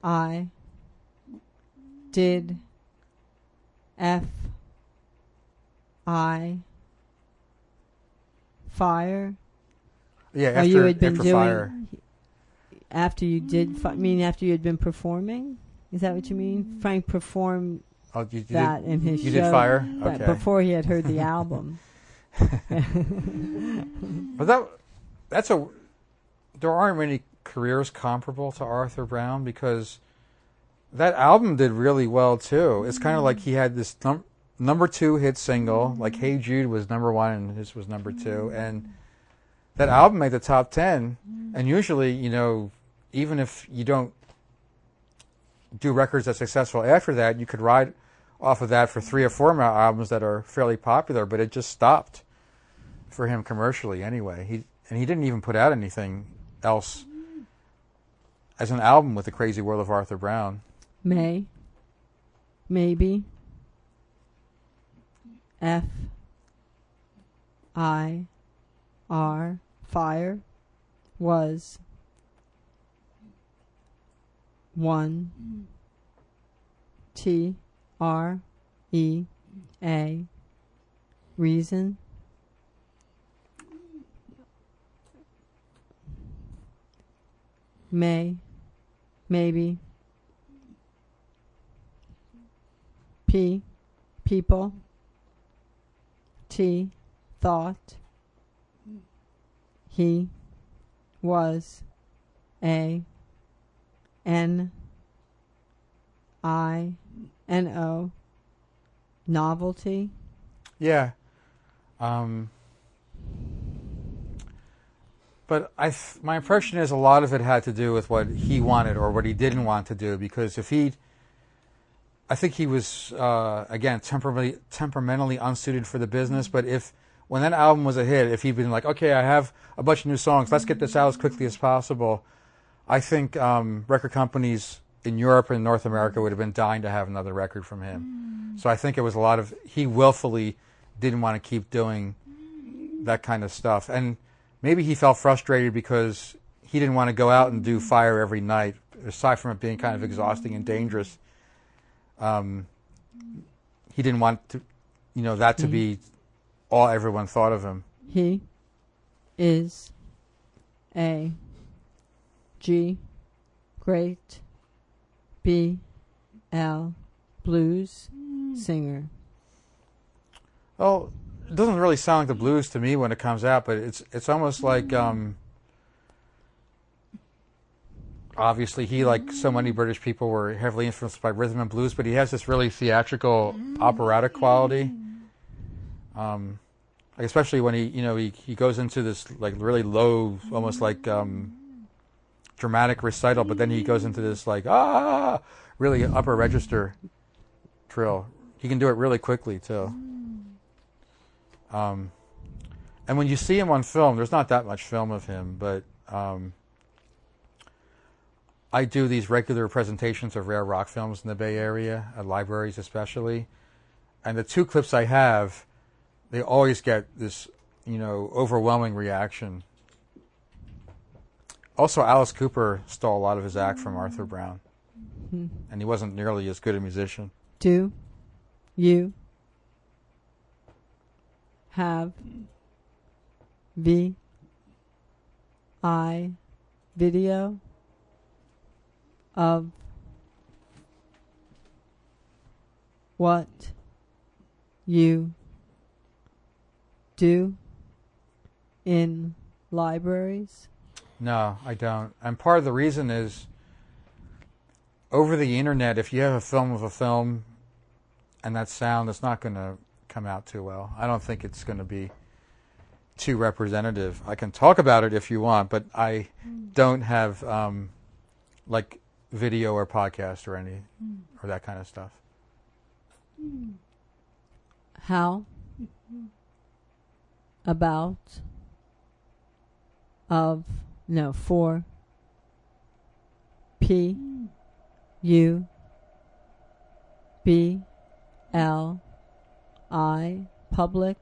I did F I fire. Yeah, after, you had been doing fire. after you did. Fi- mean after you had been performing? Is that what you mean? Frank performed Oh, you, you that did, in his you show, You did fire. Okay, before he had heard the album. but that that's a there aren't many careers comparable to Arthur Brown because that album did really well too. It's kind of like mm. he had this num- number two hit single, like "Hey Jude" was number one and this was number two, mm. and that album made the top ten. And usually, you know, even if you don't do records that's successful after that, you could ride off of that for three or four more albums that are fairly popular. But it just stopped for him commercially anyway. He and he didn't even put out anything else as an album with the Crazy World of Arthur Brown. May. Maybe. F. I. R. Fire. was one T R E A reason may maybe P people T thought he was a N I N O novelty Yeah. Um, but I, th- my impression is a lot of it had to do with what he wanted or what he didn't want to do. Because if he, I think he was uh, again temperamentally temperamentally unsuited for the business. Mm-hmm. But if when that album was a hit, if he'd been like, okay, I have a bunch of new songs, let's get this mm-hmm. out as quickly as possible. I think um, record companies in Europe and North America would have been dying to have another record from him. Mm. So I think it was a lot of he willfully didn't want to keep doing mm. that kind of stuff, and maybe he felt frustrated because he didn't want to go out and do mm. fire every night. Aside from it being kind of exhausting and dangerous, um, he didn't want to, you know, that to be all everyone thought of him. he is a G great B L blues singer. Well, it doesn't really sound like the blues to me when it comes out, but it's it's almost like um, obviously he, like so many British people, were heavily influenced by rhythm and blues, but he has this really theatrical operatic quality. Um, especially when he, you know, he, he goes into this like really low, almost like um, dramatic recital, but then he goes into this like ah, really upper register trill. He can do it really quickly too. Um, and when you see him on film, there's not that much film of him, but um, I do these regular presentations of rare rock films in the Bay Area, at libraries especially. And the two clips I have, they always get this, you know, overwhelming reaction. Also, Alice Cooper stole a lot of his act from Arthur Brown, Hmm. and he wasn't nearly as good a musician. do you have V I video of what you do in libraries? No, I don't. And part of the reason is over the internet, if you have a film of a film and that sound, it's not going to come out too well. I don't think it's going to be too representative. I can talk about it if you want, but I don't have um, like video or podcast or any hmm. or that kind of stuff. Hmm. How? About? Of? No for? P? U? B? L? I? Public?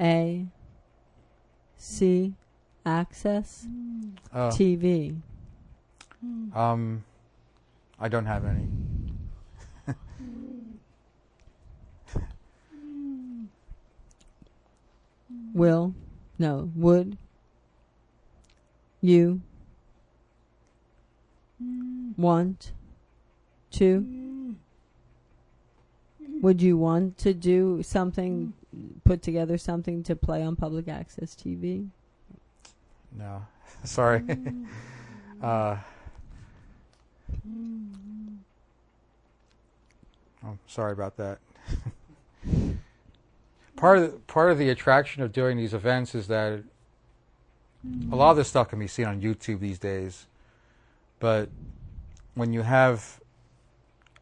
A? C? Access? Oh, TV Hmm. um, I don't have any. Hmm. will? No. Would? You? Hmm. Want? To? Would you want to do something put together something to play on public access TV No, sorry. uh, oh, sorry about that. part of the, part of the attraction of doing these events is that a lot of this stuff can be seen on YouTube these days, but when you have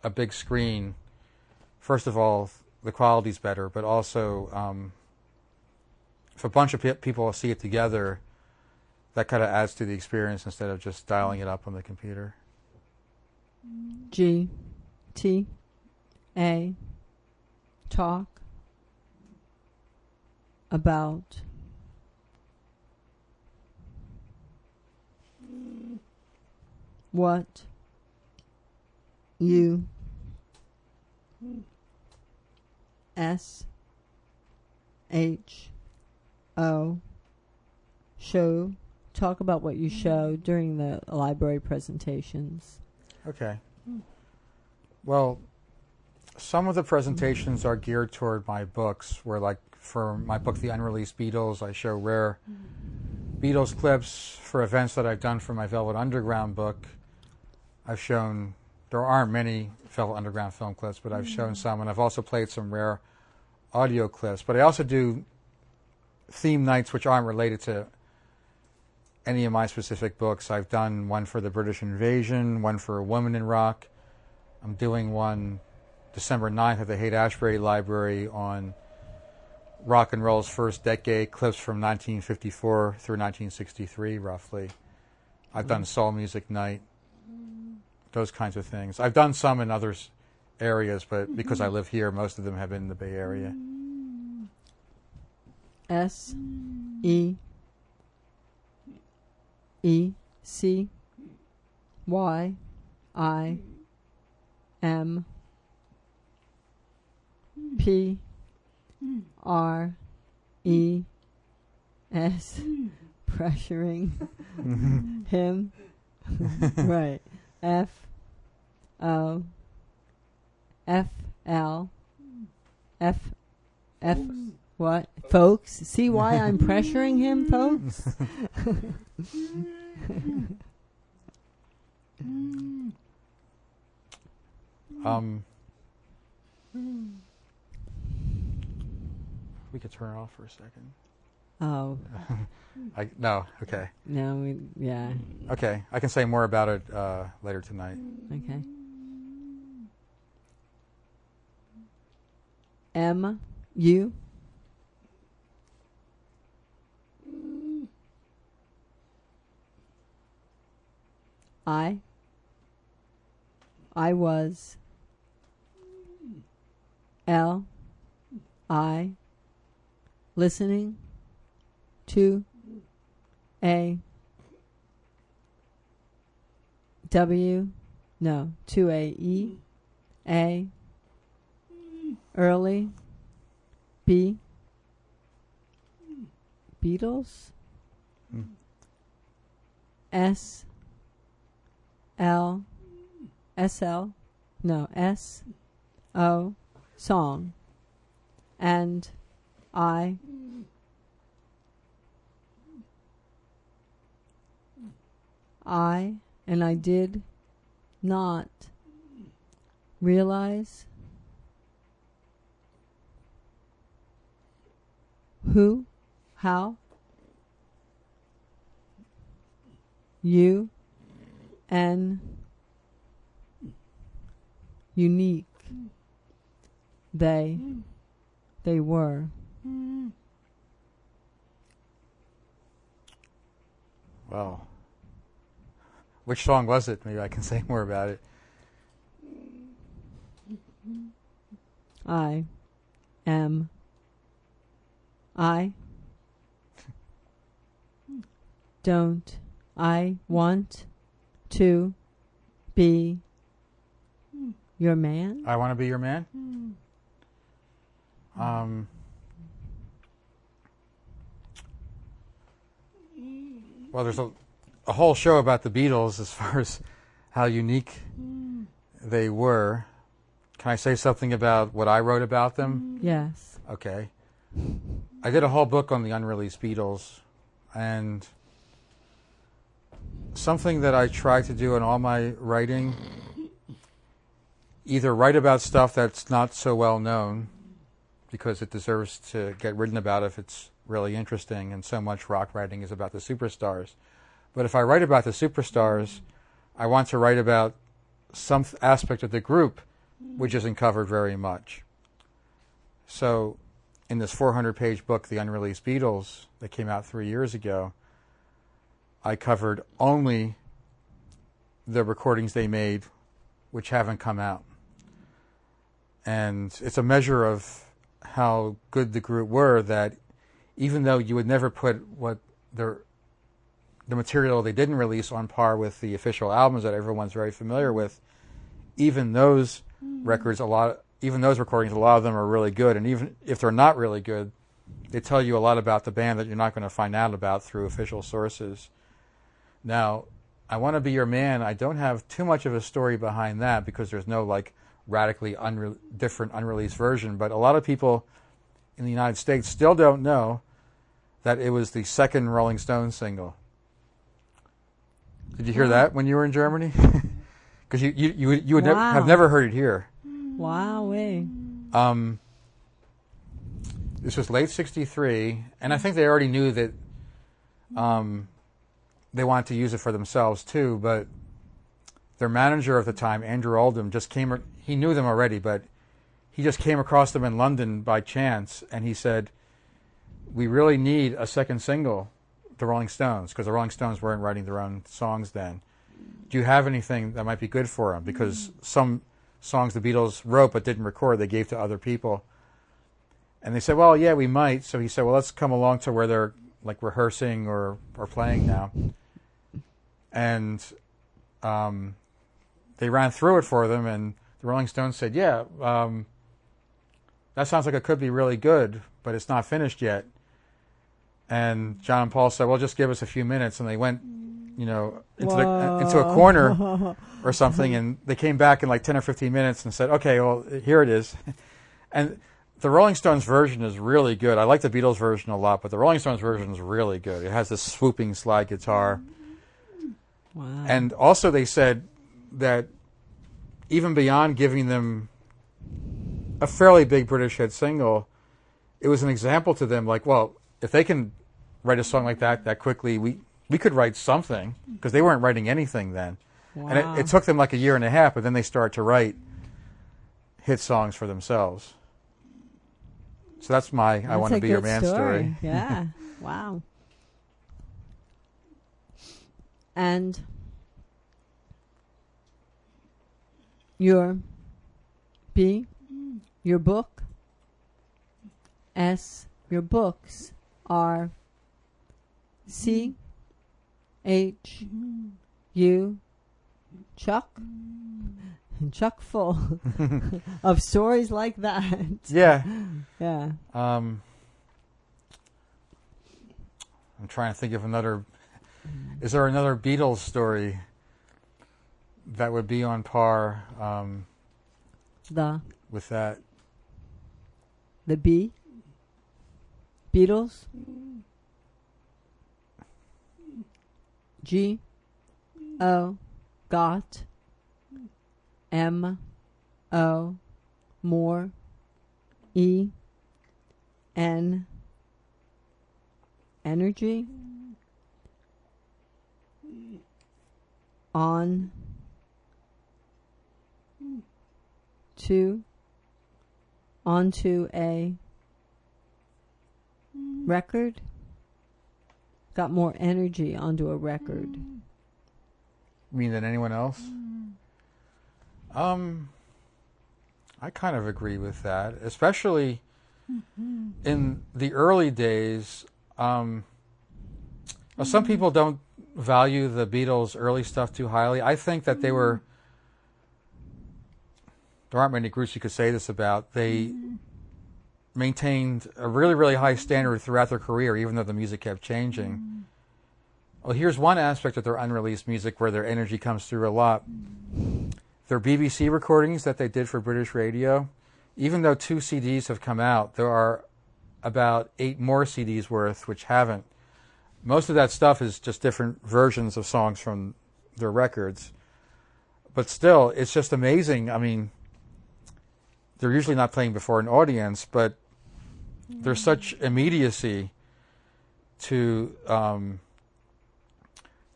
a big screen, first of all, the quality's better, but also um, if a bunch of pe- people see it together, that kind of adds to the experience instead of just dialing it up on the computer. G T A talk about. What you S H O show. Talk about what you show during the library presentations. Okay. Well, some of the presentations are geared toward my books, where, like, for my book, The Unreleased Beatles, I show rare Beatles clips for events that I've done for my Velvet Underground book. I've shown, there aren't many Velvet Underground film clips, but I've shown some, and I've also played some rare audio clips. But I also do theme nights which aren't related to any of my specific books. I've done one for the British invasion, one for a woman in rock. I'm doing one December 9th at the Haight Ashbury Library on rock and roll's first decade, clips from 1954 through 1963, roughly. I've done soul music night, those kinds of things. I've done some in other areas, but because I live here, most of them have been in the Bay Area. S E E C Y I M P R E S. Pressuring him. Right. F O F L F F what folks see why I'm pressuring him folks Um, we could turn it off for a second. oh I, no, okay. no we yeah Okay, I can say more about it uh, later tonight. okay M U I I was L I listening to A W no to A E A early B Beatles Mm. S L S L no S O song. And I I and I did not realize who how you and unique they they were Well, which song was it? Maybe I can say more about it. I am I don't I want to be your man? I want to be your man. Hmm. Um, well, there's a, a whole show about the Beatles as far as how unique hmm. they were. Can I say something about what I wrote about them? Hmm. Yes. Okay. I did a whole book on the unreleased Beatles, and something that I try to do in all my writing either write about stuff that's not so well known because it deserves to get written about if it's really interesting, and so much rock writing is about the superstars. But if I write about the superstars, I want to write about some aspect of the group which isn't covered very much. So, in this 400 page book, The Unreleased Beatles, that came out three years ago, I covered only the recordings they made which haven't come out. And it's a measure of how good the group were that even though you would never put what their the material they didn't release on par with the official albums that everyone's very familiar with, even those hmm. records, a lot, even those recordings, a lot of them are really good. And even if they're not really good, they tell you a lot about the band that you're not going to find out about through official sources. Now, I want to be your man. I don't have too much of a story behind that because there's no like radically unre- different unreleased version. But a lot of people in the United States still don't know that it was the second Rolling Stones single. Did you hear Wow. that when you were in Germany? Because you you you, would- you would Wow. have never heard it here. Wow, way. Um, this was late '63, and I think they already knew that um, they wanted to use it for themselves too. But their manager at the time, Andrew Oldham, just came. He knew them already, but he just came across them in London by chance, and he said, "We really need a second single, the Rolling Stones, because the Rolling Stones weren't writing their own songs then. Do you have anything that might be good for them? Because some songs the Beatles wrote but didn't record, they gave to other people." And they said, "Well, yeah, we might." So he said, "Well, let's come along to where they're like rehearsing or or playing now." And um, they ran through it for them, and the Rolling Stones said, "Yeah, um, that sounds like it could be really good, but it's not finished yet." And John and Paul said, "Well, just give us a few minutes," and they went, you know, into the, into a corner or something, and they came back in like ten or fifteen minutes and said, "Okay, well, here it is." and the Rolling Stones version is really good. I like the Beatles version a lot, but the Rolling Stones version is really good. It has this swooping slide guitar. Wow. And also, they said that even beyond giving them a fairly big British hit single, it was an example to them like, well, if they can write a song like that that quickly, we, we could write something because they weren't writing anything then. wow. And it, it took them like a year and a half, but then they started to write hit songs for themselves. So that's my I want to be your man story. Yeah. wow. And your B, your book, S, your books are C, H, U, Chuck, and Chuck full of stories like that. Yeah. Yeah. Um, I'm trying to think of another. Is there another Beatles story that would be on par um, The with that? the B. Beatles. G. O. Got. M. O. More. E. N. Energy. On. To. Onto a record. Got more energy onto a record. You mean than anyone else? Um, I kind of agree with that, especially in the early days. Um, some people don't value the Beatles' early stuff too highly. I think that they were. There aren't many groups you could say this about. They maintained a really, really high standard throughout their career, even though the music kept changing. Mm. Well, here's one aspect of their unreleased music where their energy comes through a lot. Their BBC recordings that they did for British radio, even though two CDs have come out, there are about eight more CDs worth which haven't. Most of that stuff is just different versions of songs from their records. But still, it's just amazing. I mean, they're usually not playing before an audience, but there's mm-hmm. such immediacy to um,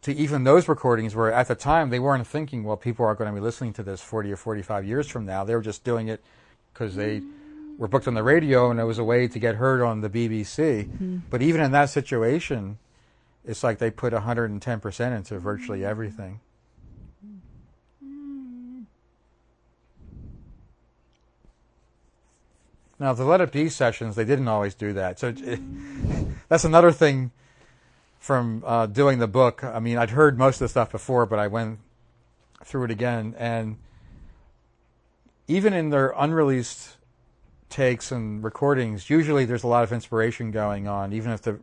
to even those recordings where at the time they weren't thinking, well, people are going to be listening to this 40 or 45 years from now. They were just doing it because they mm. were booked on the radio and it was a way to get heard on the BBC. Mm-hmm. But even in that situation, it's like they put 110% into virtually everything. Now, the Let It Be sessions, they didn't always do that. So it, that's another thing from uh, doing the book. I mean, I'd heard most of the stuff before, but I went through it again, and even in their unreleased takes and recordings, usually there's a lot of inspiration going on, even if the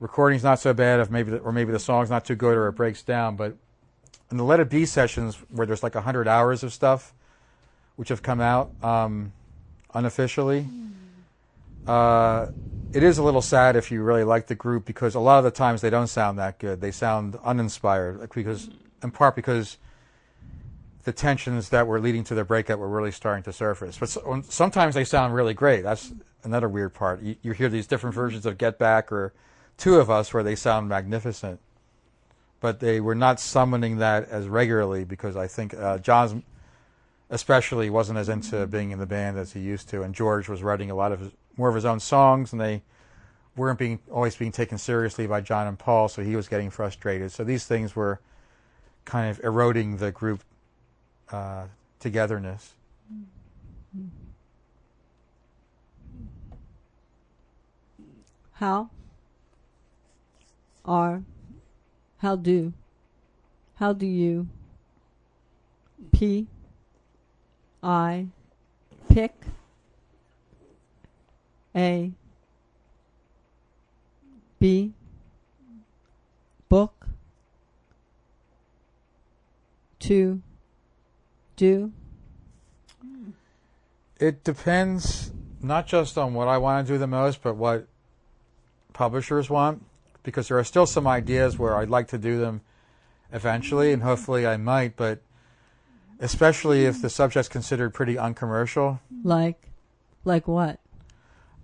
recording's not so bad, if maybe the, or maybe the song's not too good or it breaks down. But in the Let It Be sessions, where there's like hundred hours of stuff, which have come out um, unofficially, uh, it is a little sad if you really like the group because a lot of the times they don't sound that good. They sound uninspired, like because in part because the tensions that were leading to their breakup were really starting to surface. But so, sometimes they sound really great. That's another weird part. You, you, hear these different versions of Get Back or Two of Us where they sound magnificent, but they were not summoning that as regularly because I think uh, John's especially wasn't as into being in the band as he used to, and George was writing a lot of his, more of his own songs, and they weren't being always being taken seriously by John and Paul, so he was getting frustrated. So these things were kind of eroding the group uh, togetherness. How are, how do, how do you, P, I, pick, A, B, book, to, do? It depends not just on what I want to do the most, but what publishers want, because there are still some ideas where I'd like to do them eventually, and hopefully I might, but especially if the subject's considered pretty uncommercial. Like, like what?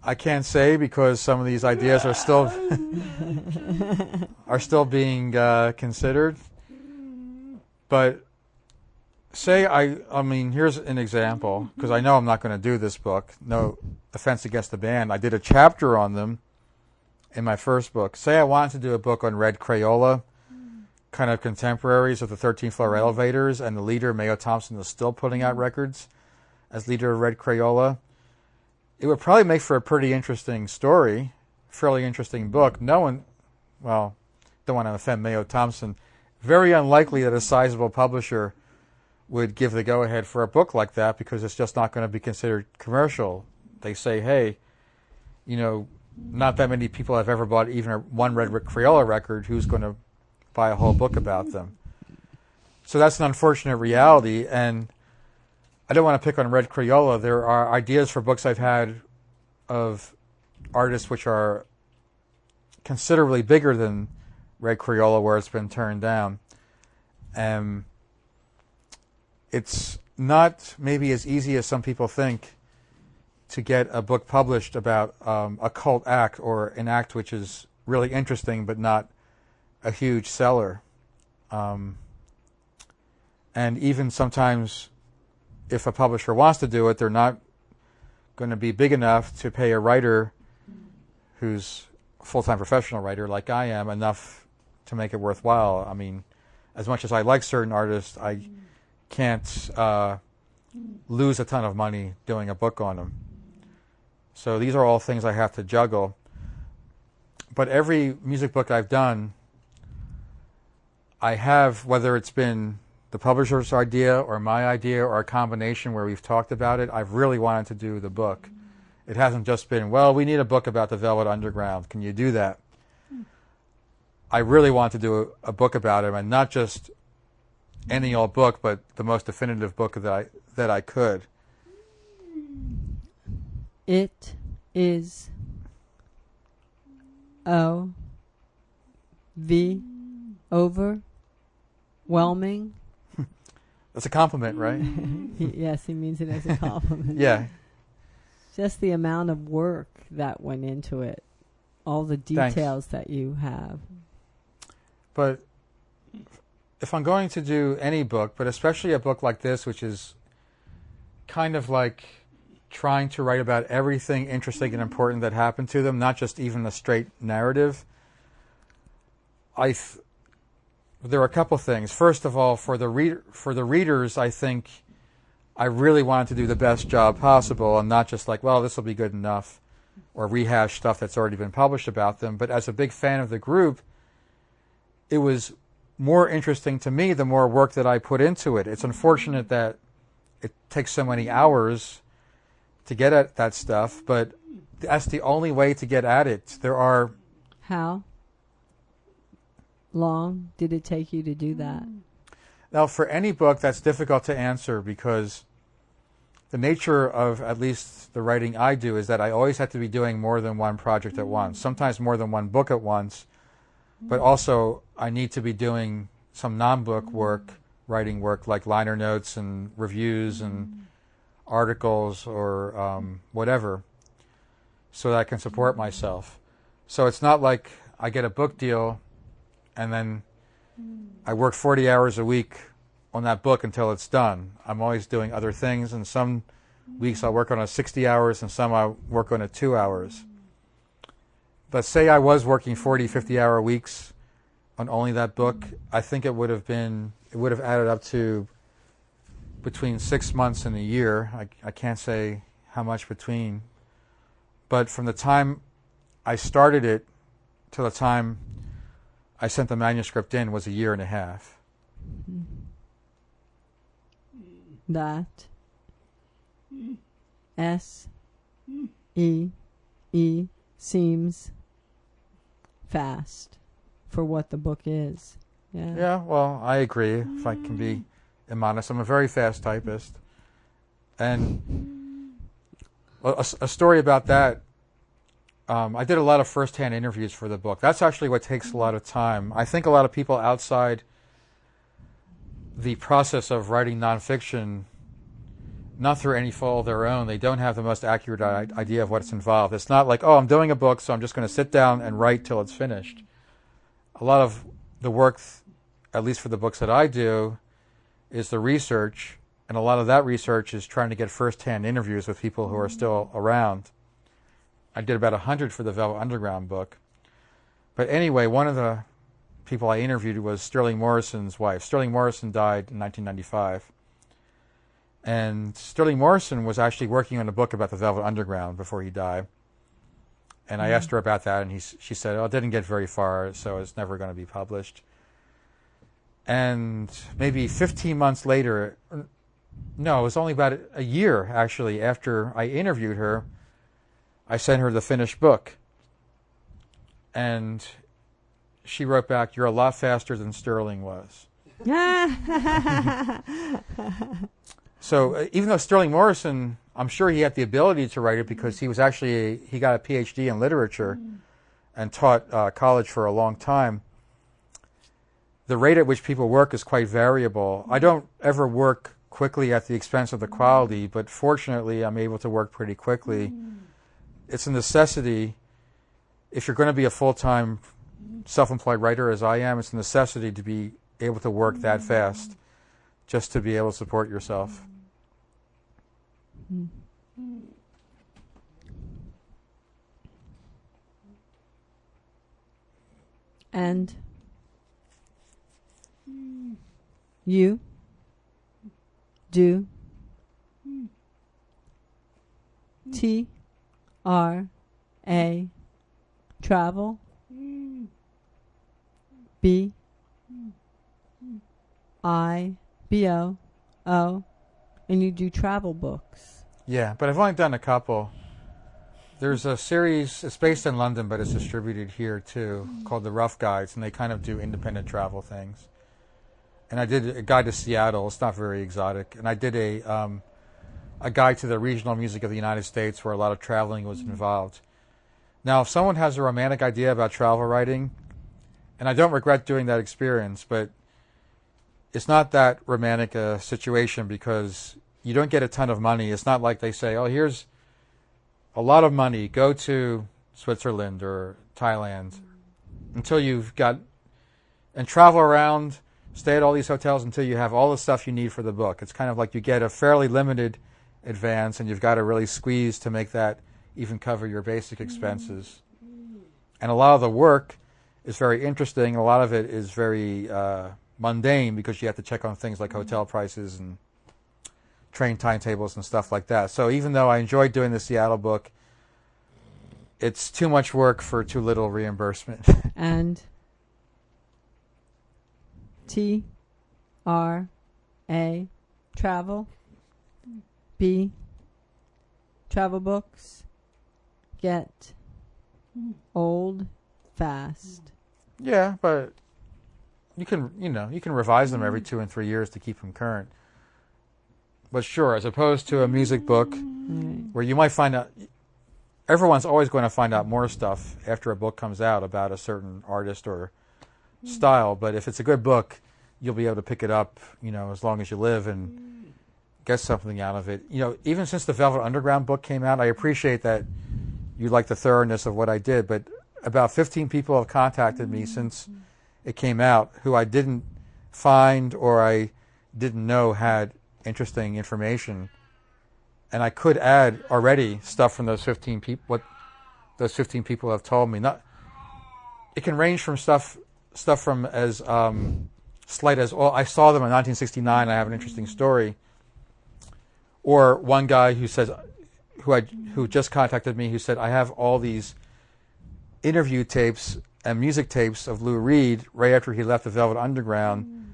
I can't say because some of these ideas are still are still being uh, considered. But say I, I mean, here's an example because I know I'm not going to do this book. No offense against the band. I did a chapter on them in my first book. Say I wanted to do a book on Red Crayola, kind of contemporaries of the 13th floor mm-hmm. elevators, and the leader Mayo Thompson is still putting out mm-hmm. records as leader of Red Crayola. It would probably make for a pretty interesting story, fairly interesting book. No one, well, don't want to offend Mayo Thompson. Very unlikely that a sizable publisher would give the go ahead for a book like that because it's just not going to be considered commercial. They say, hey, you know, not that many people have ever bought even a one Red Crayola record. Who's going to buy a whole book about them? So that's an unfortunate reality. And I don't want to pick on Red Crayola. There are ideas for books I've had of artists which are considerably bigger than Red Crayola where it's been turned down. Um, it's not maybe as easy as some people think to get a book published about um, a cult act or an act which is really interesting but not a huge seller. Um, and even sometimes, if a publisher wants to do it, they're not going to be big enough to pay a writer who's a full time professional writer like I am enough to make it worthwhile. I mean, as much as I like certain artists, I can't uh, lose a ton of money doing a book on them. So these are all things I have to juggle. But every music book I've done, I have, whether it's been the publisher's idea or my idea or a combination where we've talked about it, I've really wanted to do the book. It hasn't just been, well, we need a book about the Velvet Underground. Can you do that? I really want to do a, book about him, and not just any old book, but the most definitive book that I that I could. It is O V overwhelming. That's a compliment, right? yes, he means it as a compliment. yeah. Just the amount of work that went into it, all the details Thanks. that you have. But if I'm going to do any book, but especially a book like this, which is kind of like trying to write about everything interesting and important that happened to them, not just even a straight narrative, I th- there are a couple things. First of all, for the for the readers, I think I really wanted to do the best job possible, and not just like, well, this will be good enough. or rehash stuff that's already been published about them. But as a big fan of the group, it was more interesting to me the more work that I put into it. It's unfortunate that it takes so many hours to get at that stuff, but that's the only way to get at it. There are How long did it take you to do that? now for any book that's difficult to answer because the nature of at least the writing I do is that I always have to be doing more than one project at once, sometimes more than one book at once, but also I need to be doing some non-book work, writing work like liner notes and reviews and articles or um, whatever, so that I can support myself. So it's not like I get a book deal and then I work 40 hours a week on that book until it's done. I'm always doing other things, and some weeks I'll work on it 60 hours, and some I work on it two hours. But say I was working 40, 50 hour weeks on only that book, I think it would have been, it would have added up to between six months and a year. I, I can't say how much between. But from the time I started it to the time I sent the manuscript in was a year and a half. That S E E seems fast for what the book is. Yeah. Yeah, well, I agree. If I can be immodest, I'm a very fast typist, and a, a- a story about that. Um, I did a lot of first-hand interviews for the book. That's actually what takes a lot of time. I think a lot of people outside the process of writing nonfiction, not through any fault of their own, they don't have the most accurate I- idea of what's involved. It's not like, oh, I'm doing a book, so I'm just going to sit down and write till it's finished. A lot of the work, at least for the books that I do, is the research, and a lot of that research is trying to get first-hand interviews with people who are mm-hmm. still around. I did about a hundred for the Velvet Underground book, but anyway, one of the people I interviewed was Sterling Morrison's wife. Sterling Morrison died in 1995, and Sterling Morrison was actually working on a book about the Velvet Underground before he died. And I mm-hmm. asked her about that, and he, she said, "Oh, it didn't get very far, so it's never going to be published." And maybe 15 months later, no, it was only about a year actually after I interviewed her, I sent her the finished book. And she wrote back, You're a lot faster than Sterling was. So uh, even though Sterling Morrison, I'm sure he had the ability to write it because he was actually, a, he got a PhD in literature and taught uh, college for a long time. The rate at which people work is quite variable. I don't ever work quickly at the expense of the quality, but fortunately, I'm able to work pretty quickly. It's a necessity. If you're going to be a full time self employed writer, as I am, it's a necessity to be able to work that fast just to be able to support yourself. and you do T R A travel B I B O O and you do travel books. Yeah, but I've only done a couple. There's a series, it's based in London, but it's distributed here too, called The Rough Guides, and they kind of do independent travel things. And I did a guide to Seattle. It's not very exotic. And I did a um, a guide to the regional music of the United States, where a lot of traveling was involved. Now, if someone has a romantic idea about travel writing, and I don't regret doing that experience, but it's not that romantic a situation because you don't get a ton of money. It's not like they say, "Oh, here's a lot of money. Go to Switzerland or Thailand until you've got and travel around, stay at all these hotels until you have all the stuff you need for the book. It's kind of like you get a fairly limited advance, and you've got to really squeeze to make that even cover your basic expenses. And a lot of the work is very interesting. A lot of it is very uh, mundane because you have to check on things like hotel prices and train timetables and stuff like that. So even though I enjoyed doing the Seattle book, it's too much work for too little reimbursement. and T R A travel B travel books get old fast. yeah, but you can you know you can revise them every two and three years to keep them current. But sure, as opposed to a music book Right. where you might find out everyone's always going to find out more stuff after a book comes out about a certain artist or style but if it's a good book you'll be able to pick it up you know as long as you live and get something out of it you know even since the velvet underground book came out i appreciate that you like the thoroughness of what i did but about 15 people have contacted me since it came out who i didn't find or i didn't know had interesting information and I could add already stuff from those 15 people. What those 15 people have told me. Not. It can range from stuff stuff from as um, slight as oh I saw them in 1969. I have an interesting story. Or one guy who says, who I who just contacted me, who said I have all these interview tapes and music tapes of Lou Reed right after he left the Velvet Underground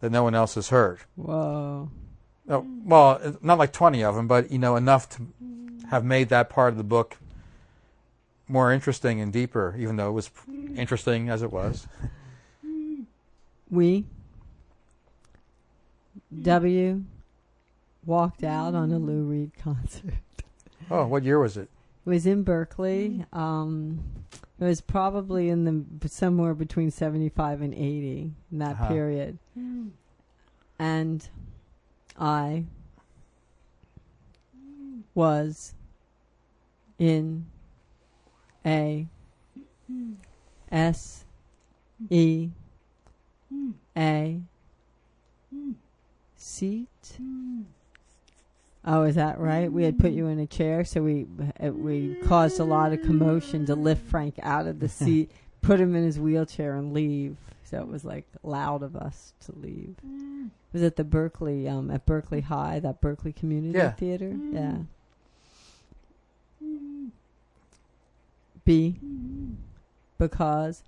that no one else has heard. Whoa. Oh, well, not like 20 of them, but you know enough to have made that part of the book more interesting and deeper, even though it was interesting as it was. We W walked out on a Lou Reed concert. Oh, what year was it? It was in Berkeley. Um, it was probably in the somewhere between seventy five and eighty in that Uh-huh. period, and I was in a S E A seat. Oh, is that right? We had put you in a chair, so we uh, we caused a lot of commotion to lift Frank out of the seat, put him in his wheelchair, and leave. So it was like loud of us to leave. It was at the Berkeley, um, at Berkeley High, that Berkeley Community Yeah. Theater. Yeah. B. Because,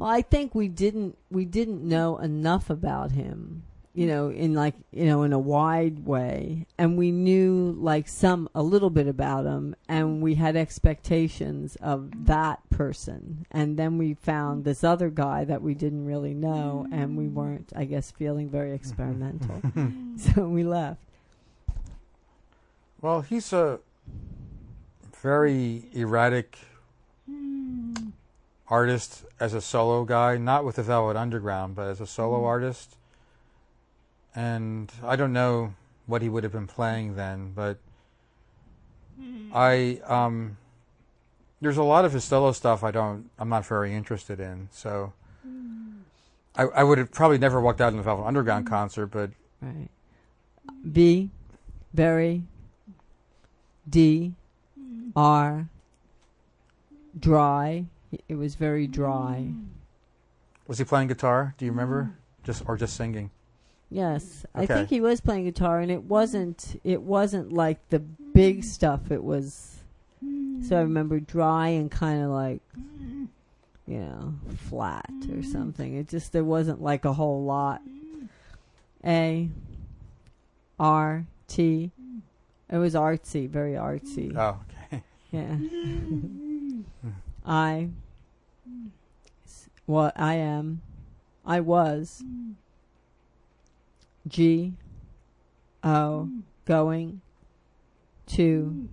well, I think we didn't we didn't know enough about him you know, in like, you know, in a wide way. And we knew like some, a little bit about him and we had expectations of that person. And then we found this other guy that we didn't really know and we weren't, I guess, feeling very experimental. Hmm. so we left. Well, he's a very erratic artist as a solo guy, not with the Velvet Underground, but as a solo mm-hmm. artist. And I don't know what he would have been playing then, but mm. I um there's a lot of his solo stuff I don't I'm not very interested in. So mm. I I would have probably never walked out in the Velvet Underground mm. concert, but Right. B, very. D, R, dry. It was very dry. was he playing guitar? Do you remember? Mm. Just or just singing? Yes, I think he was playing guitar, and it wasn't. It wasn't like the big stuff. It was. So I remember dry and kind of like, you know, flat or something. It just there wasn't like a whole lot. A. R T. It was artsy, very artsy. Oh, okay. Yeah. Hmm. I. What I am. I was. G. O. Going. To.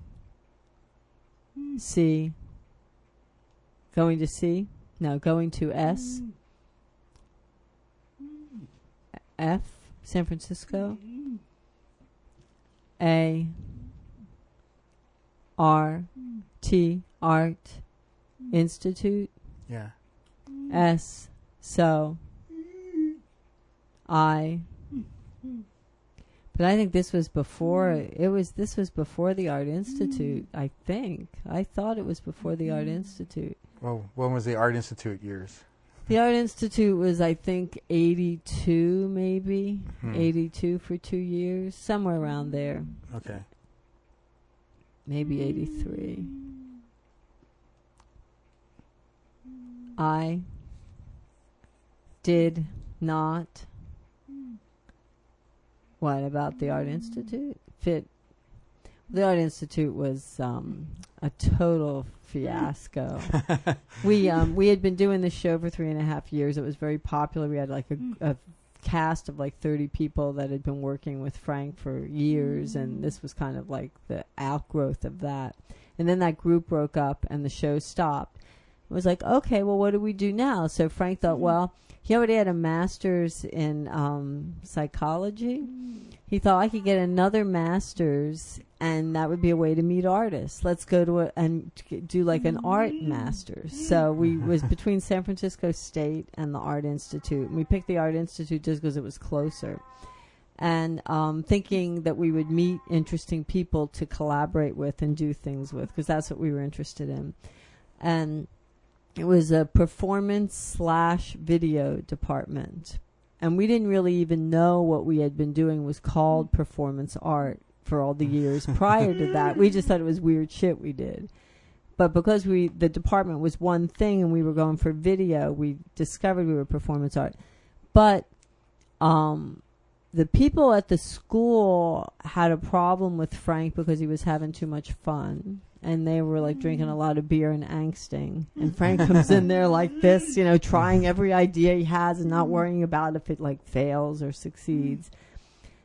C. Going to C. No, going to S. F. San Francisco. A. R. T. Art. Institute. Yeah. S. So. I. But I think this was before it was. This was before the Art Institute. I think. I thought it was before the Art Institute. Well, when was the Art Institute years? The Art Institute was, I think, eighty-two, maybe Hmm. eighty-two for two years, somewhere around there. Okay. Maybe eighty-three. I did not. What about the Art Institute? Fit. The Art Institute was um, a total fiasco. we um, we had been doing this show for three and a half years. It was very popular. We had like a, a cast of like 30 people that had been working with Frank for years, and this was kind of like the outgrowth of that. And then that group broke up, and the show stopped. It was like, okay, well, what do we do now? So Frank thought, well, he already had a master's in um, psychology. He thought I could get another master's, and that would be a way to meet artists. Let's go to a, and do like an art master's. So we was between San Francisco State and the Art Institute. And we picked the Art Institute just because it was closer, and um, thinking that we would meet interesting people to collaborate with and do things with, because that's what we were interested in. And it was a performance slash video department. And we didn't really even know what we had been doing was called performance art for all the years prior to that. We just thought it was weird shit we did. But because we the department was one thing and we were going for video, we discovered we were performance art. But um the people at the school had a problem with Frank because he was having too much fun. And they were like drinking a lot of beer and angsting. And Frank comes in there like this, you know, trying every idea he has and not worrying about if it like fails or succeeds.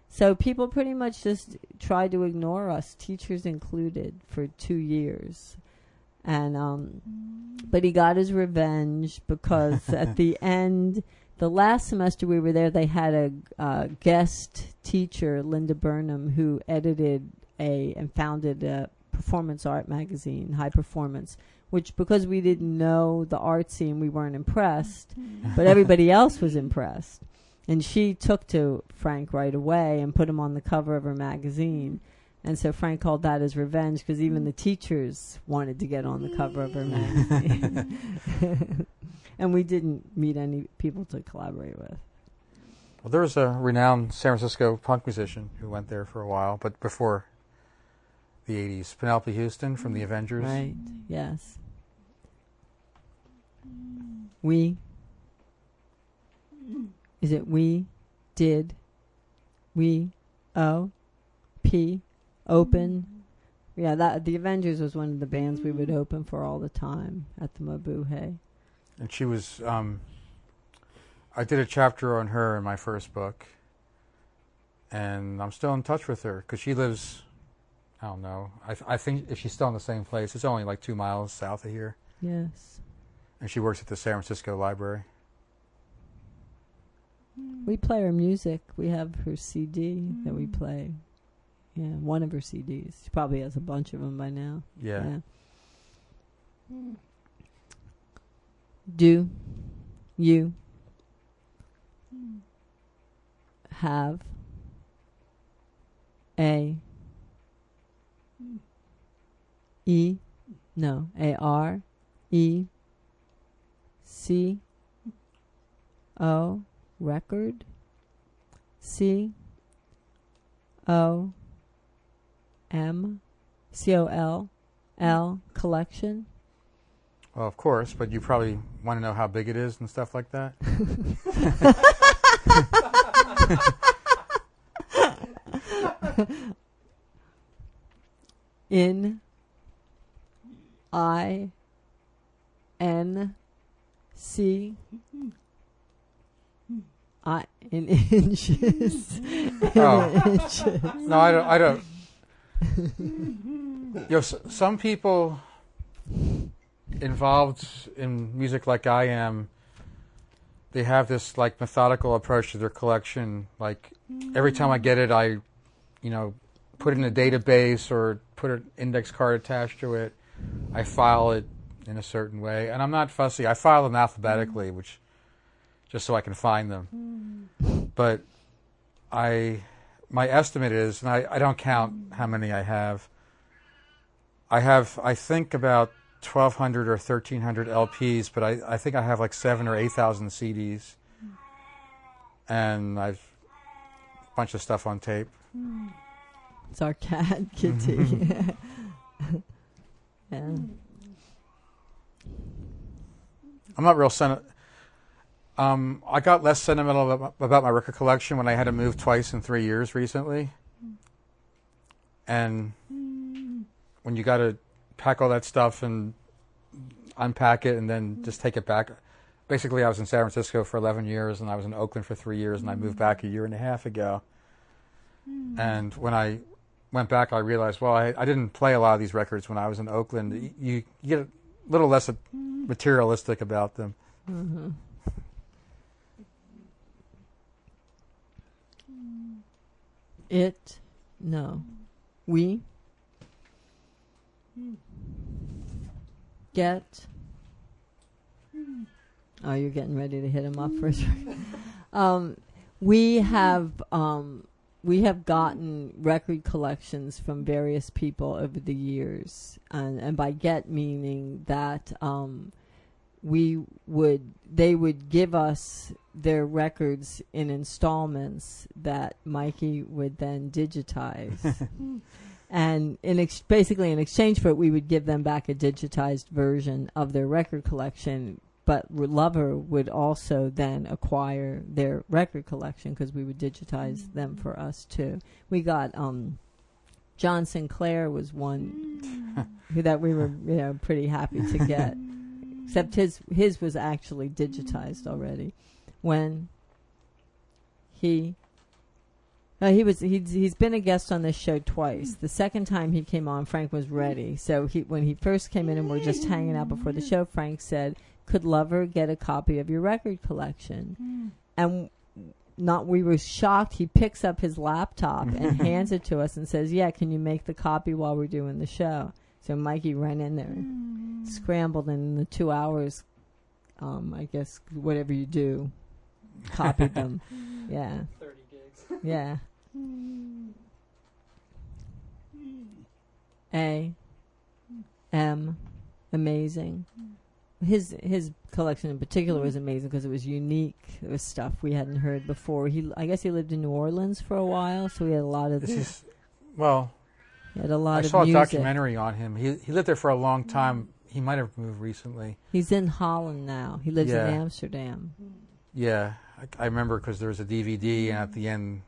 So people pretty much just tried to ignore us, teachers included, for two years. And um but he got his revenge because at the end the last semester we were there, they had a uh, guest teacher, Linda Burnham, who edited a and founded a performance art magazine, High Performance. Which, because we didn't know the art scene, we weren't impressed, mm-hmm. but everybody else was impressed. And she took to Frank right away and put him on the cover of her magazine. And so Frank called that his revenge because even the teachers wanted to get on the cover of her magazine. and we didn't meet any people to collaborate with. Well, there was a renowned San Francisco punk musician who went there for a while, but before the 80s. Penelope Houston from the Avengers. Right, yes. We. Is it we did we oh P open yeah that the Avengers was one of the bands we would open for all the time at the Mabuhay. And she was, um, I did a chapter on her in my first book. And I'm still in touch with her because she lives, I don't know, I, th- I think if she's still in the same place, it's only like two miles south of here. Yes. And she works at the San Francisco Library. Hmm. We play her music. We have her CD that we hmm. play. Yeah, one of her CDs. She probably has a bunch of them by now. Yeah. Hmm. Do you have a E no A R E C O record C O M C O L L collection Well, of course, but you probably want to know how big it is and stuff like that. in I N C I in inches. In Oh. inches. No, I don't. I don't. you know, s- some people involved in music like I am, they have this like methodical approach to their collection. Like every time I get it, I, you know, put it in a database or put an index card attached to it. I file it in a certain way, and I'm not fussy. I file them alphabetically, mm-hmm. which just so I can find them. Mm-hmm. But I, my estimate is, and I, I don't count mm-hmm. how many I have. I have, I think about 1,200 or 1,300 LPs, but I, I think I have like seven or 8,000 CDs. And I've a bunch of stuff on tape. It's our cat, Kitty. I'm not real um, I got less sentimental about, about my record collection when I had to move twice in three years recently. And when you got to pack all that stuff and unpack it and then just take it back. Basically, I was in San Francisco for 11 years and I was in Oakland for three years and I moved back a year and a half ago. And when I went back, I realized, well, I, I didn't play a lot of these records when I was in Oakland. You, you get a little less materialistic about them. Mm-hmm. It, no. We get. Oh, you're getting ready to hit him up first. um, we have um, we have gotten record collections from various people over the years, and, and by get meaning that um, we would they would give us their records in installments that Mikey would then digitize. and in ex- basically in exchange for it, we would give them back a digitized version of their record collection. But Lover would also then acquire their record collection because we would digitize them mm. for us too. We got um, John Sinclair was one who mm. that we were you know pretty happy to get. Except his his was actually digitized already when he no, he was he's he's been a guest on this show twice. The second time he came on, Frank was ready. So he when he first came in and we're just hanging out before the show, Frank said, "Could Lover get a copy of your record collection?" Hmm. And not we were shocked. He picks up his laptop and hands it to us and says, "Yeah, can you make the copy while we're doing the show?" So Mikey ran in there, and hmm. scrambled, and in the two hours, um, I guess whatever you do, copied them. Hmm. Yeah, 30 gigs. yeah. A. M. Amazing. His his collection in particular mm-hmm. was amazing because it was unique. It was stuff we hadn't heard before. He I guess he lived in New Orleans for a while, so he had a lot of This is, well, he had a lot I saw a documentary on him. He he lived there for a long time. Mm-hmm. He might have moved recently. He's in Holland now. He lives Yeah. in Amsterdam. Yeah, I, I remember because there was a DVD, and at the end,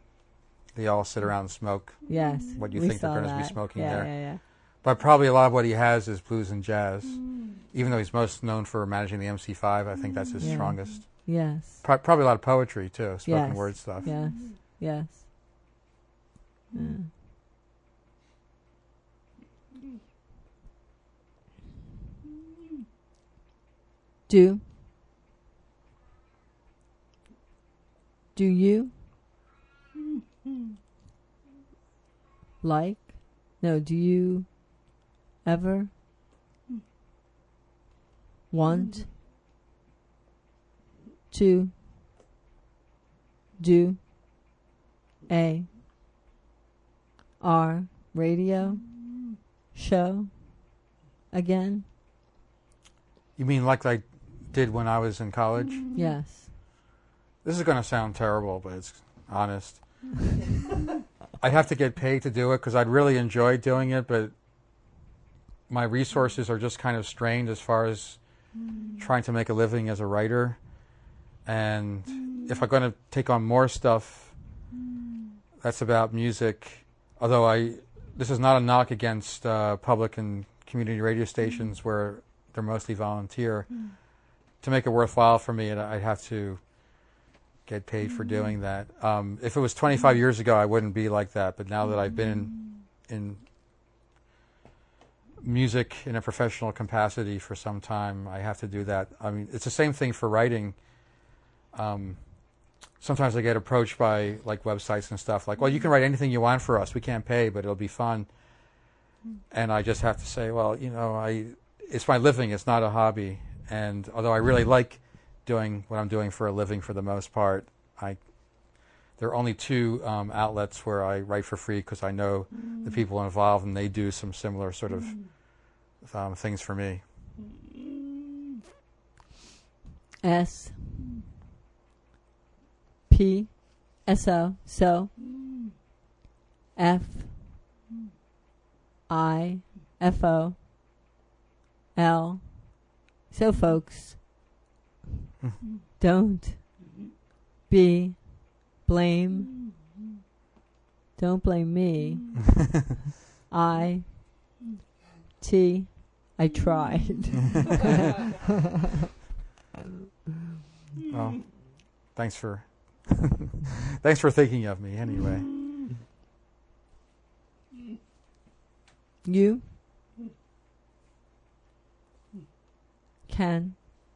they all sit around and smoke. Yes. What you think they're gonna be smoking yeah, there. Yeah, yeah. But probably a lot of what he has is blues and jazz. Mm. Even though he's most known for managing the MC5, I think that's his Yeah. strongest. Yes. Pro- probably a lot of poetry too, spoken Yes. word stuff. Yes. Mm-hmm. Yes. Mm-hmm. Yeah. Do. Do you mm-hmm. like? No, do you ever want to do a R radio show again? You mean like I did when I was in college? Mm-hmm. Yes. This is going to sound terrible, but it's honest. I'd have to get paid to do it because I'd really enjoy doing it, but my resources are just kind of strained as far as trying to make a living as a writer. And if I'm going to take on more stuff that's about music, although I, this is not a knock against uh, public and community radio stations where they're mostly volunteer. To make it worthwhile for me, I'd have to get paid for doing that. Um, if it was 25 years ago, I wouldn't be like that. But now that I've been in, in music in a professional capacity for some time, I have to do that. I mean, it's the same thing for writing. Um, sometimes I get approached by like websites and stuff like, "Well, you can write anything you want for us. We can't pay, but it'll be fun." And I just have to say, "Well, you know, I it's my living. It's not a hobby." And although I really like doing what I'm doing for a living for the most part, I there are only two um, outlets where I write for free because I know the people involved and they do some similar sort of um, things for me. S. P. S O. So F. I. F O. L. So folks Don't be blame. Don't blame me. I T I tried. well, thanks for thanks for thinking of me anyway. You can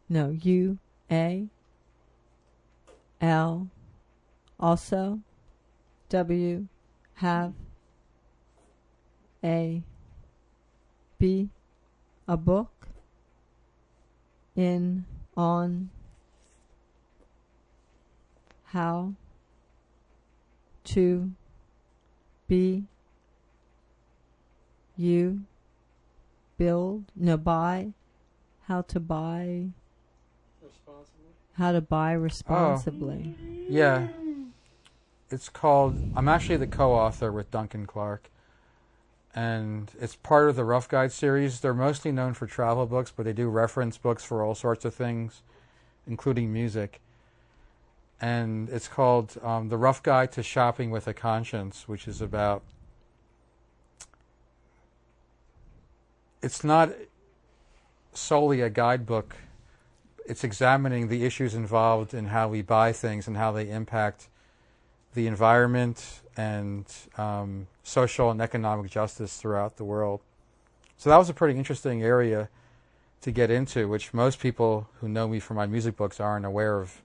no you a L also W have a B a book in on how to be you build no buy how to buy Responsibly. how to buy responsibly oh. Yeah. It's called I'm actually the co-author with Duncan Clark. And it's part of the Rough Guide series. They're mostly known for travel books, but they do reference books for all sorts of things, including music. And it's called um, The Rough Guide to Shopping with a Conscience, which is about. It's not solely a guidebook it's examining the issues involved in how we buy things and how they impact the environment and um, social and economic justice throughout the world. So that was a pretty interesting area to get into, which most people who know me from my music books aren't aware of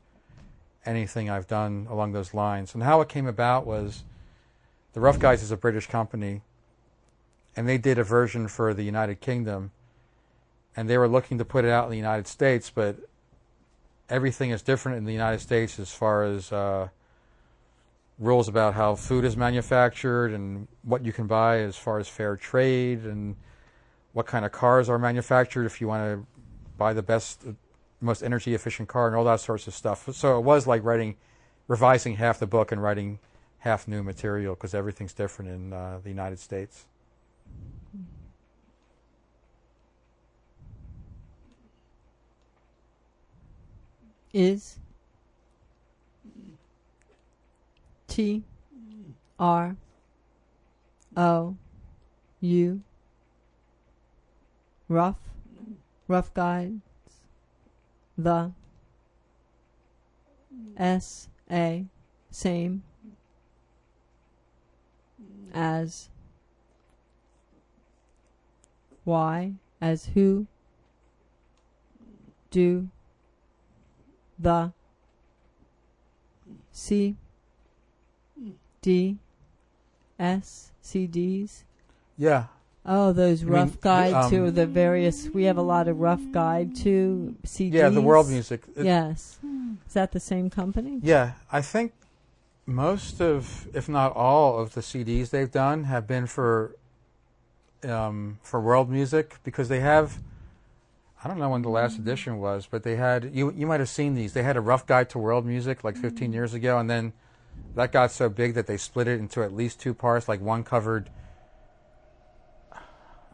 anything I've done along those lines. And how it came about was the Rough Guides is a British company, and they did a version for the United Kingdom, and they were looking to put it out in the United States, but everything is different in the United States as far as uh, rules about how food is manufactured and what you can buy as far as fair trade and what kind of cars are manufactured if you want to buy the best, most energy efficient car and all that sorts of stuff. So it was like writing, revising half the book and writing half new material because everything's different in uh, the United States. is T R O U. Rough. Rough guides. The. S A. Same. As. Why as who. Do. The. C D S CDs. Yeah. Oh, those You mean, rough guide um, to the various. We have a lot of rough guide to CDs. Yeah, the world music. It- Yes, is that the same company? Yeah, I think most of, if not all, of the CDs they've done have been for um, for world music because they have. I don't know when the last edition was, but they had you. You might have seen these. They had a rough guide to world music like 15 years ago, and then that got so big that they split it into at least two parts. Like one covered.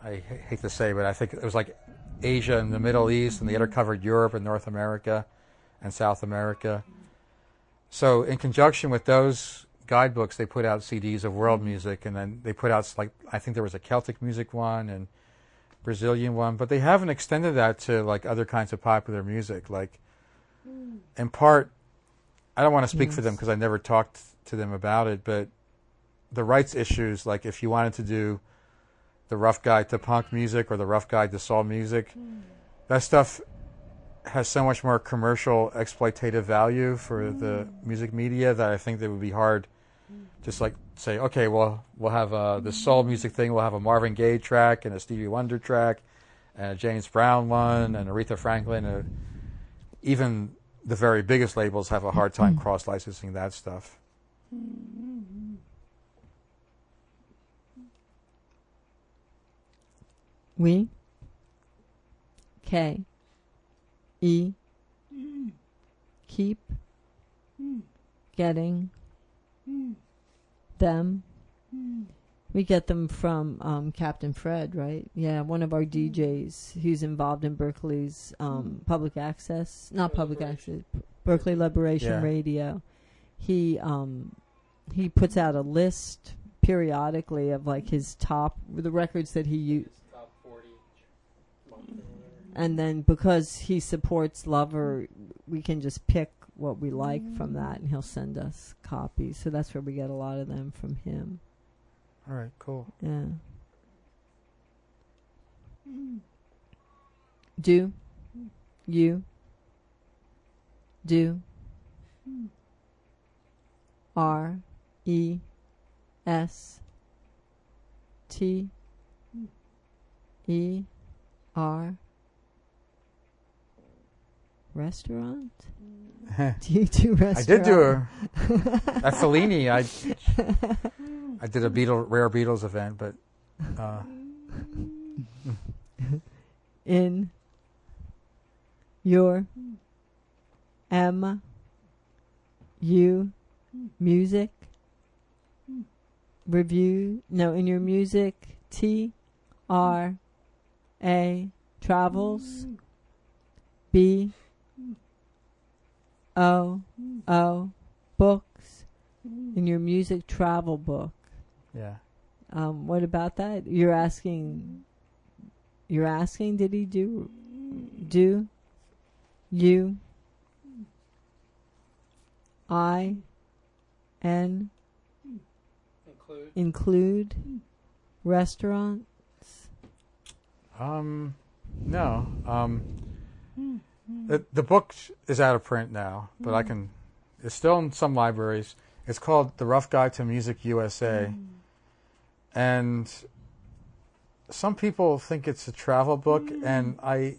I hate to say, but I think it was like Asia and the Middle East, and the other covered Europe and North America, and South America. So, in conjunction with those guidebooks, they put out CDs of world music, and then they put out like I think there was a Celtic music one and Brazilian one, but they haven't extended that to like other kinds of popular music. Like, in part, I don't want to speak for them because I never talked to them about it, but the rights issues, like if you wanted to do the rough guide to punk music or the rough guide to soul music, hmm. that stuff has so much more commercial exploitative value for the hmm. music media that I think that would be hard hmm. just like say, okay, well, we'll have uh, the soul music thing, we'll have a Marvin Gaye track and a Stevie Wonder track and a James Brown one and Aretha Franklin. And even the very biggest labels have a hard time mm-hmm. cross licensing that stuff. Mm-hmm. We? K. E. Keep mm-hmm. getting them. We get them from um, Captain Fred, right? Yeah, one of our DJs. He's involved in Berkeley's um, public access, not public access, Berkeley Liberation Yeah. Radio. He um, he puts out a list periodically of like his top the records that he used. Top 40 month or whatever. and then because he supports Lover, we can just pick what we like from that, and he'll send us copies. So that's where we get a lot of them from him. All right, cool. Yeah. Do. You. Do. R. E. S. T. E. R restaurant? Do you do restaurant? I did do a at Fellini. I I did a Beatle rare Beatles event, but uh, in your M U music review no in your music T R A travels B O O books in your music travel book yeah, um, what about that? You're asking. You're asking. Did he do? Do? You? I? N? Include Include? Restaurants? um, no, um, the the book is out of print now, but I mm. can. It's still in some libraries. It's called The Rough Guide to Music USA, mm. and some people think it's a travel book, mm. and I.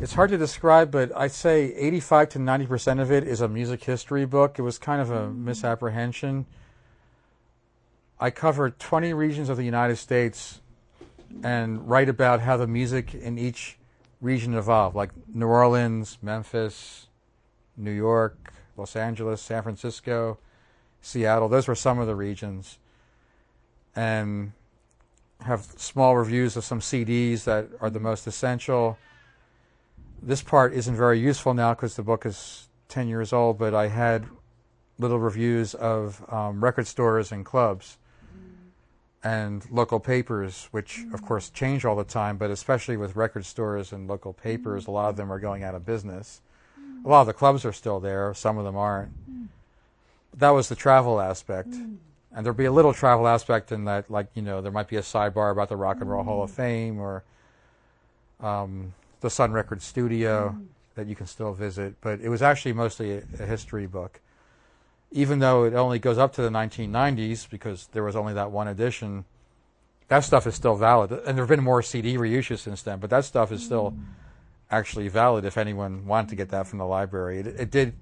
It's hard to describe, but I'd say 85 to 90 percent of it is a music history book. It was kind of a misapprehension. I cover 20 regions of the United States and write about how the music in each region evolved, like New Orleans, Memphis, New York, Los Angeles, San Francisco, Seattle. Those were some of the regions. And have small reviews of some CDs that are the most essential. This part isn't very useful now because the book is 10 years old, but I had little reviews of um, record stores and clubs and local papers, which of mm-hmm. course change all the time, but especially with record stores and local papers, a lot of them are going out of business. Mm-hmm. A lot of the clubs are still there, some of them aren't. Mm. That was the travel aspect. Mm. And there'd be a little travel aspect in that, like, you know, there might be a sidebar about the Rock and Roll Hall of mm. Fame or um, the Sun Record Studio that you can still visit. But it was actually mostly a, a history book even though it only goes up to the 1990s because there was only that one edition, that stuff is still valid. And there have been more CD reissues since then, but that stuff is still actually valid if anyone wanted to get that from the library. It, it did,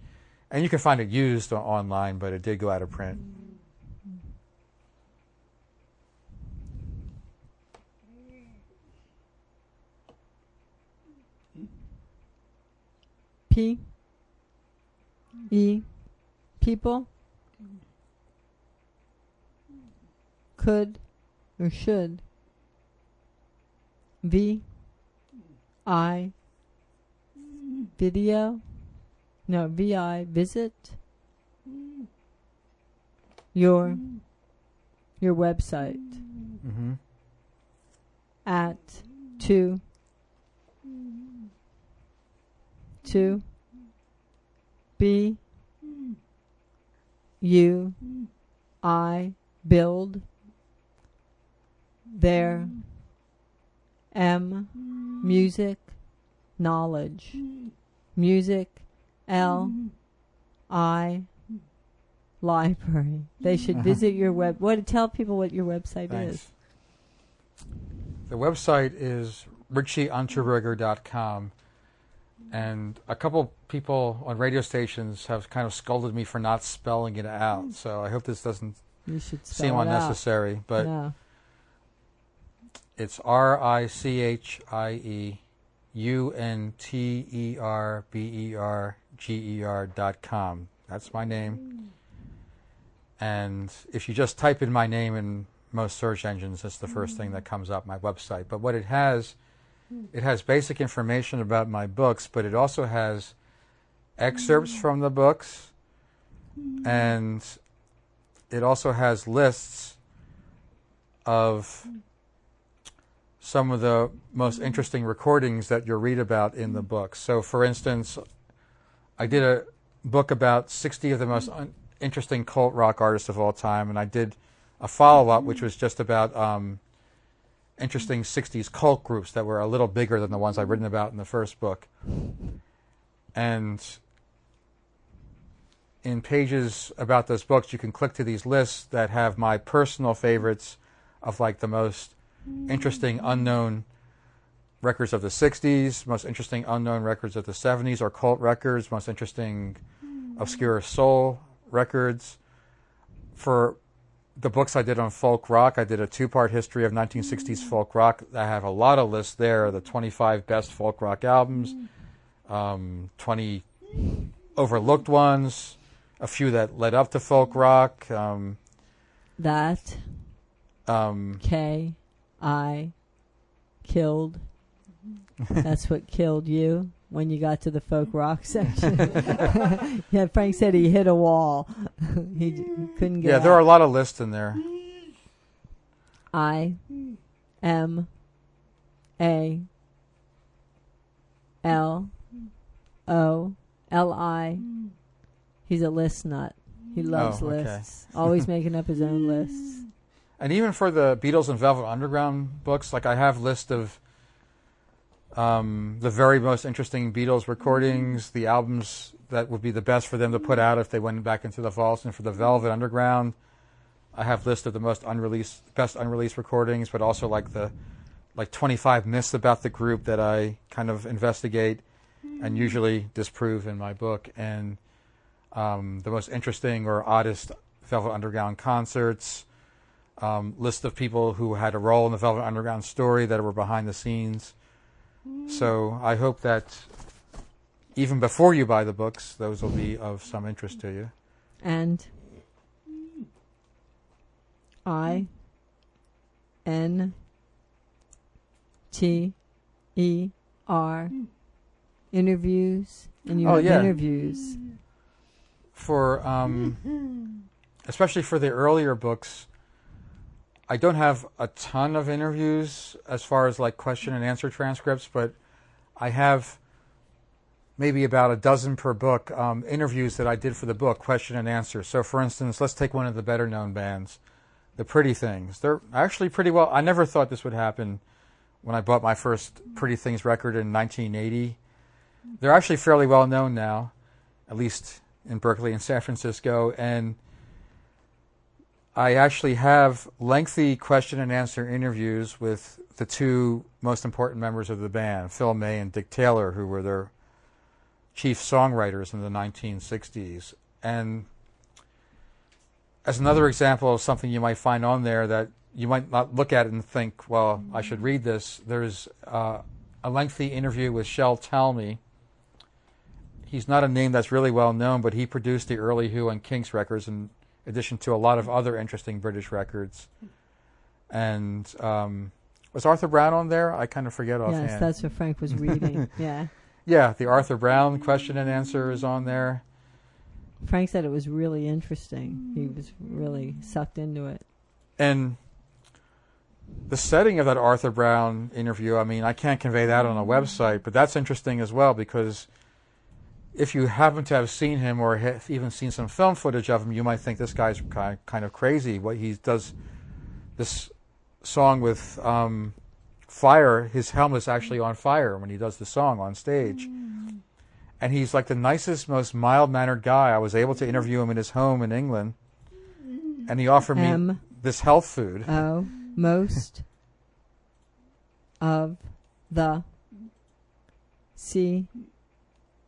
and you can find it used online, but it did go out of print. P? E? People? Could or should? V? I? Video? No, VI, visit? Your your website Mm-hmm. at two two B U I build there M music knowledge music L I library they should uh-huh. visit your web what tell people what your website Thanks. is The website is richieunterberger.com. And a couple people on radio stations have kind of scolded me for not spelling it out. Mm. So I hope this doesn't seem it out. unnecessary. But no. It's R I C H I E U N T E R B E R G E R dot com. That's my name. And if you just type in my name in most search engines. It's the first thing mm. that comes up my website. But what it has, it has basic information about my books, but it also has excerpts mm. from the books, mm. and it also has lists of some of the most mm. interesting recordings that you'll read about in the book. So, for instance, I did a book about 60 of the most un- interesting cult rock artists of all time, and I did a follow up, which was just about um, interesting 60s cult groups that were a little bigger than the ones I've written about in the first book. And in pages about those books, you can click to these lists that have my personal favorites of like the most interesting unknown records of the 60s, most interesting unknown records of the 70s, or cult records, most interesting obscure soul records. For the books I did on folk rock, I did a two part history of 1960s folk rock. I have a lot of lists there the 25 best folk rock albums, um, 20 overlooked ones, a few that led up to folk rock. Um, That um, K I killed. That's what killed you when you got to the folk rock section. yeah, Frank said he hit a wall. he, j- couldn't get yeah, there are a lot of lists in there. I M A L O L I. He's a list nut. He oh, loves Oh, okay. lists. Always making up his own lists. And even for the Beatles and Velvet Underground books, like I have list of um, the very most interesting Beatles recordings, the albums that would be the best for them to put out if they went back into the vaults, and for the Velvet Underground, I have list of the most unreleased, best unreleased recordings, but also like the like 25 myths about the group that I kind of investigate and usually disprove in my book, and um, the most interesting or oddest Velvet Underground concerts um, list of people who had a role in the Velvet Underground story that were behind the scenes. So I hope that even before you buy the books, those will be of some interest to you. And I N T E R interviews and you Oh, have yeah. interviews. For um, especially for the earlier books, I don't have a ton of interviews as far as like question and answer transcripts, but I have maybe about a dozen per book um, interviews that I did for the book, question and answer. So, for instance, let's take one of the better known bands, the Pretty Things. They're actually pretty well. I never thought this would happen when I bought my first Pretty Things record in 1980. They're actually fairly well known now, at least in Berkeley and San Francisco, and I actually have lengthy question and answer interviews with the two most important members of the band, Phil May and Dick Taylor, who were their chief songwriters in the 1960s. And as another example of something you might find on there that you might not look at it and think, well, I should read this, there's uh, a lengthy interview with Shel Talmy. He's not a name that's really well known, but he produced the early Who and Kinks records in addition to a lot of other interesting British records. And um, was Arthur Brown on there? I kind of forget offhand. Yes, that's what Frank was reading. yeah. Yeah, the Arthur Brown question and answer is on there. Frank said it was really interesting. He was really sucked into it. And the setting of that Arthur Brown interview, I mean, I can't convey that on a website, but that's interesting as well because if you happen to have seen him or have even seen some film footage of him, you might think this guy's kind kind of crazy. What he does this song with um, fire, his helmet's actually on fire when he does the song on stage. And he's like the nicest, most mild mannered guy. I was able to interview him in his home in England. And he offered me M this health food. Oh, most of the C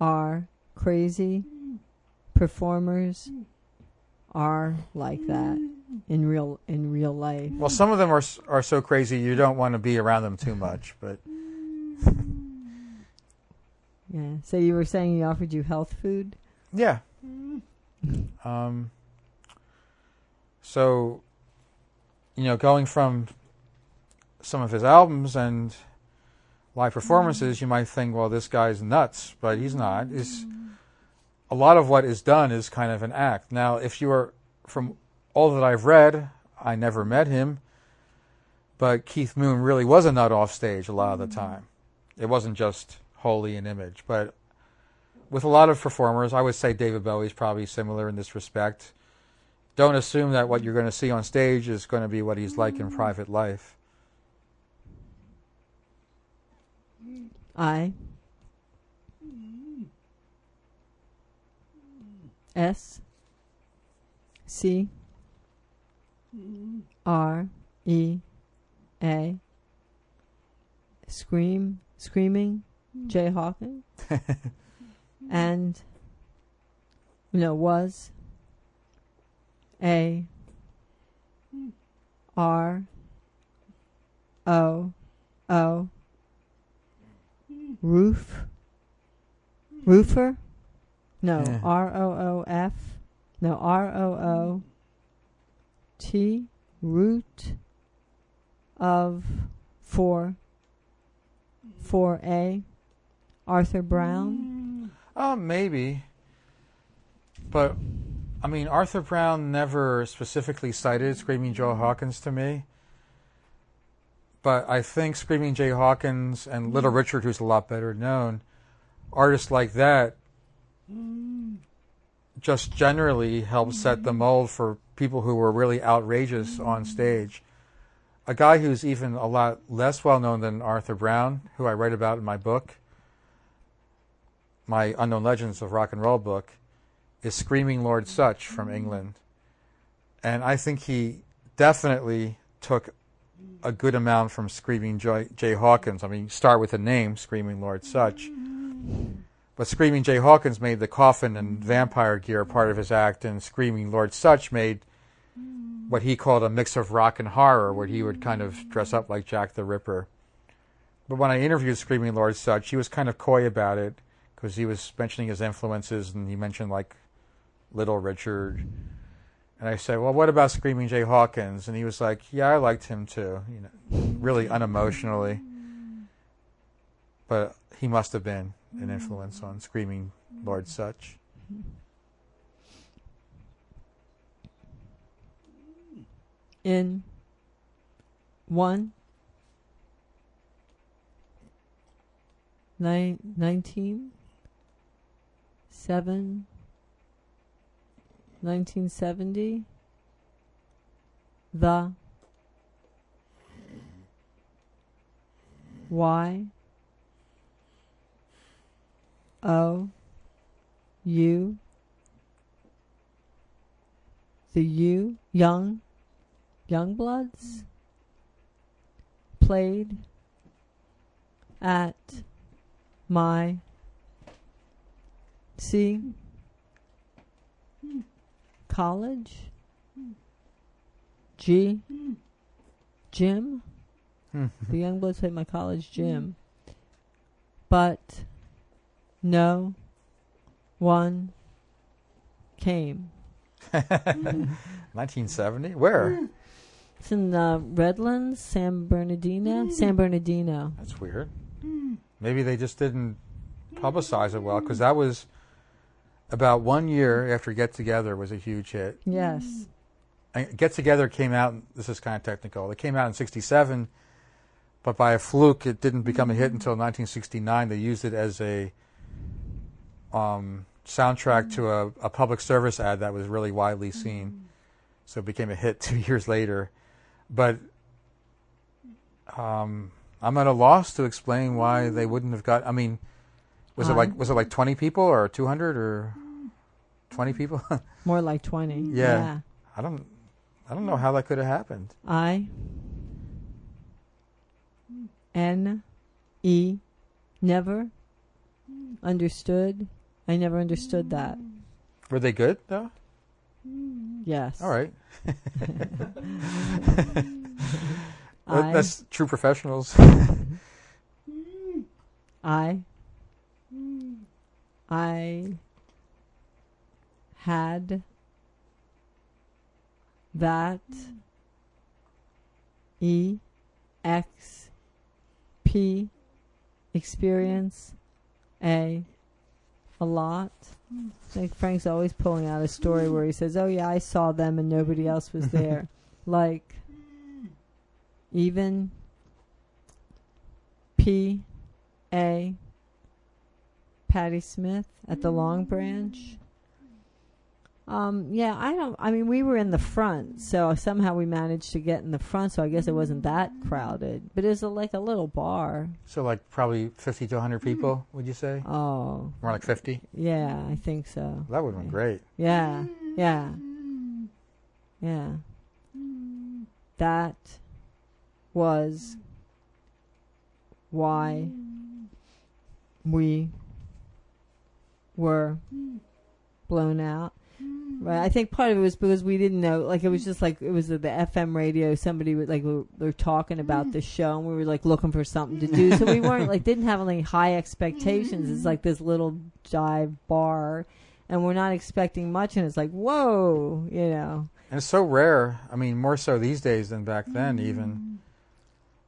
R crazy performers are like that in real in real life. Well, some of them are are so crazy you don't want to be around them too much. But Yeah. So you were saying he offered you health food? yeah, um, so you know, going from some of his albums and live performances, you might think, well, this guy's nuts, but he's not. Is a lot of what is done is kind of an act. Now, if you are from all that I've read, I never met him, but Keith Moon really was a nut off stage a lot of the mm-hmm. time. It wasn't just wholly an image, but with a lot of performers, I would say David Bowie's probably similar in this respect. Don't assume that what you're going to see on stage is going to be what he's like in mm-hmm. private life. I S C R E A. Scream Screaming Jay Hawkins and no was A R O O. Roof roofer no Yeah. R O O F no R O O T root of four four A Arthur Brown Uh, maybe. But, I mean, Arthur Brown never specifically cited Screaming Joe Hawkins to me. But I think Screaming Jay Hawkins and Little Richard, who's a lot better known, artists like that just generally help set the mm-hmm. mold for people who were really outrageous on mm-hmm. stage. A guy who's even a lot less well known than Arthur Brown, who I write about in my book, my Unknown Legends of Rock and Roll book, is Screaming Lord Sutch from mm-hmm. England. And I think he definitely took a good amount from Screaming Joy, Jay Hawkins. I mean, start with the name, Screaming Lord Sutch. But Screaming Jay Hawkins made the coffin and vampire gear part of his act, and Screaming Lord Sutch made what he called a mix of rock and horror, where he would kind of dress up like Jack the Ripper. But when I interviewed Screaming Lord Sutch, he was kind of coy about it because he was mentioning his influences, and he mentioned like Little Richard. And I said, "Well, what about Screaming Jay Hawkins?" And he was like, "Yeah, I liked him too." You know, really unemotionally. But he must have been an mm-hmm. influence on Screaming Lord Sutch. Mm-hmm. in one nine nineteen seven nineteen seventy the Y O U the U young Youngbloods played at my C college G gym. Mm-hmm. The Youngbloods played my college gym. Mm-hmm. But no one came 1970? Where? It's in the Redlands, San Bernardino. Mm. San Bernardino. That's weird. Maybe they just didn't publicize it well because that was about one year after Get Together was a huge hit. Yes. And Get Together came out. This is kind of technical. It came out in '67, but by a fluke, it didn't become a hit mm. until 1969. They used it as a um, soundtrack to a, a public service ad that was really widely seen. So it became a hit two years later. But um, I'm at a loss to explain why they wouldn't have got. I mean, was it like was it like 20 people or 200 or 20 people? More like 20. Yeah. I don't I don't know how that could have happened. I N E never understood. I never understood that. Were they good though? Yes. All right. I, That's true professionals. I I had that E X P experience A a lot. Like Frank's always pulling out a story where he says, "Oh yeah, I saw them and nobody else was there." like even P A Patti Smith at the Long Branch. Um, yeah, I don't. I mean, we were in the front, so somehow we managed to get in the front. So I guess it wasn't that crowded, but it was a, like a little bar. So like probably 50 to 100 people, would you say? Oh, More like 50? yeah, I think so. That would have been great. Yeah, yeah, yeah. That was why we were blown out. Right. I think part of it was because we didn't know, like, it was just like, it was the, the FM radio. Somebody would, like, we were, they were talking about mm. the show and we were, like, looking for something to do. so we weren't, like, didn't have any high expectations. It's mm. like this little dive bar and we're not expecting much. And it's like, whoa, you know. And it's so rare, I mean, more so these days than back then, mm. even,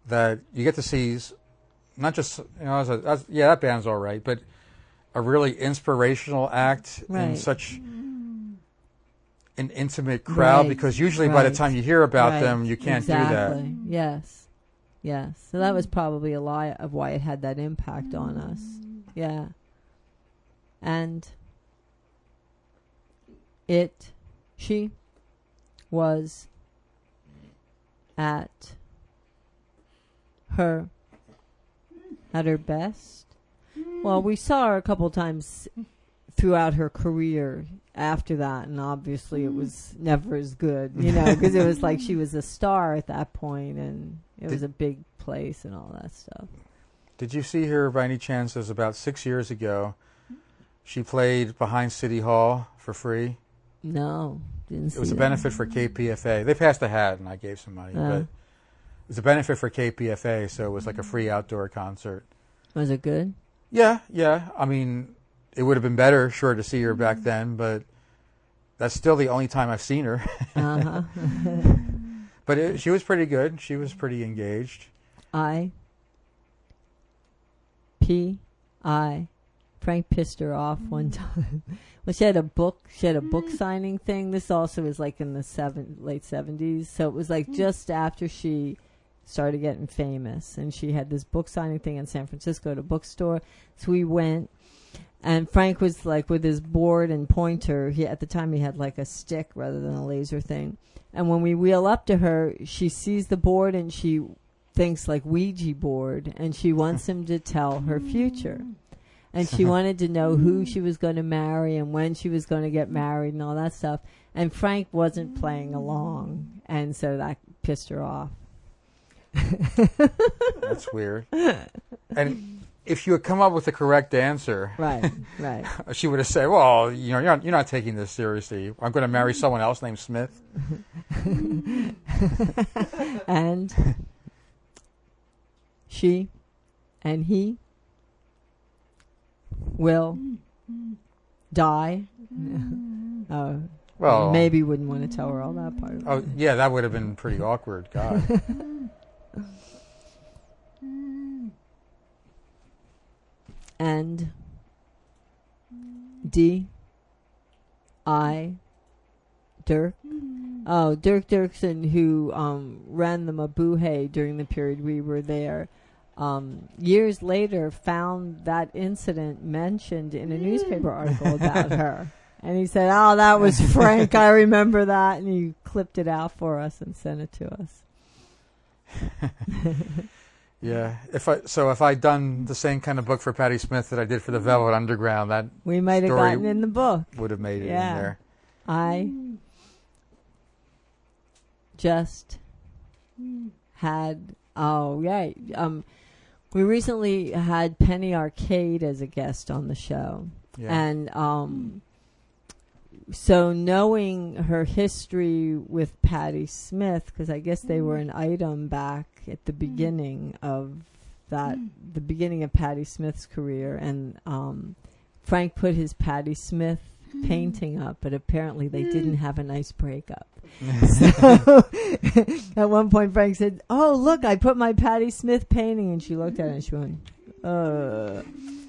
that you get to see not just, you know, as a, as, yeah, that band's all right, but a really inspirational act in Right. such an intimate crowd Right, because usually by the time you hear about Right, them, you can't do that. Yes. Yes. So that was probably a lie of why it had that impact on us. Yeah. And it, she was at her, at her best. Well, we saw her a couple times throughout her career after that, and obviously it was never as good, you know, because it was like she was a star at that point, and it was a big place and all that stuff. Did you see her by any chance? It was about six years ago. She played behind City Hall for free. No, didn't see It was a that. benefit for KPFA. They passed a hat and I gave some money, Uh. but it was a benefit for KPFA, so it was like a free outdoor concert. Was it good? Yeah, yeah. I mean, it would have been better, sure, to see her back mm-hmm. then, but that's still the only time I've seen her. Uh huh. but it, she was pretty good. She was pretty engaged. I P I Frank pissed her off one mm. time. well, she had a book. She had a book mm. signing thing. This also was like in the seven late seventies, so it was like mm. just after she started getting famous, and she had this book signing thing in San Francisco at a bookstore. So we went. And Frank was like with his board and pointer. He at the time he had like a stick rather than a laser thing. And when we wheel up to her, she sees the board and she thinks like Ouija board, and she wants him to tell her future. And she wanted to know who she was going to marry and when she was going to get married and all that stuff. And Frank wasn't playing along, and so that pissed her off. That's weird. And if you had come up with the correct answer, Right, right. she would have said, "Well, you know, you're not, you're not taking this seriously. I'm going to marry someone else named Smith." and she and he will die. oh, Well, maybe wouldn't want to tell her all that part. Of Oh it. yeah, that would have been pretty awkward. God. And D I Dirk. Oh, Dirk Dirksen, who um, ran the Mabuhay during the period we were there, um, years later found that incident mentioned in a newspaper article about her. And he said, Oh, that was Frank. I remember that. And he clipped it out for us and sent it to us. Yeah. If I so if I'd done the same kind of book for Patti Smith that I did for the Velvet Underground, that We might have gotten in the book. would have made it Yeah. in there. I just had oh yeah um we recently had Penny Arcade as a guest on the show Yeah. and um so knowing her history with Patti Smith because I guess they were an item back at the beginning of that the beginning of Patti Smith's career and um Frank put his Patti Smith painting up, but apparently they didn't have a nice breakup. So at one point, Frank said, "Oh, look, I put my Patti Smith painting," and she looked at it and she went, "Uh."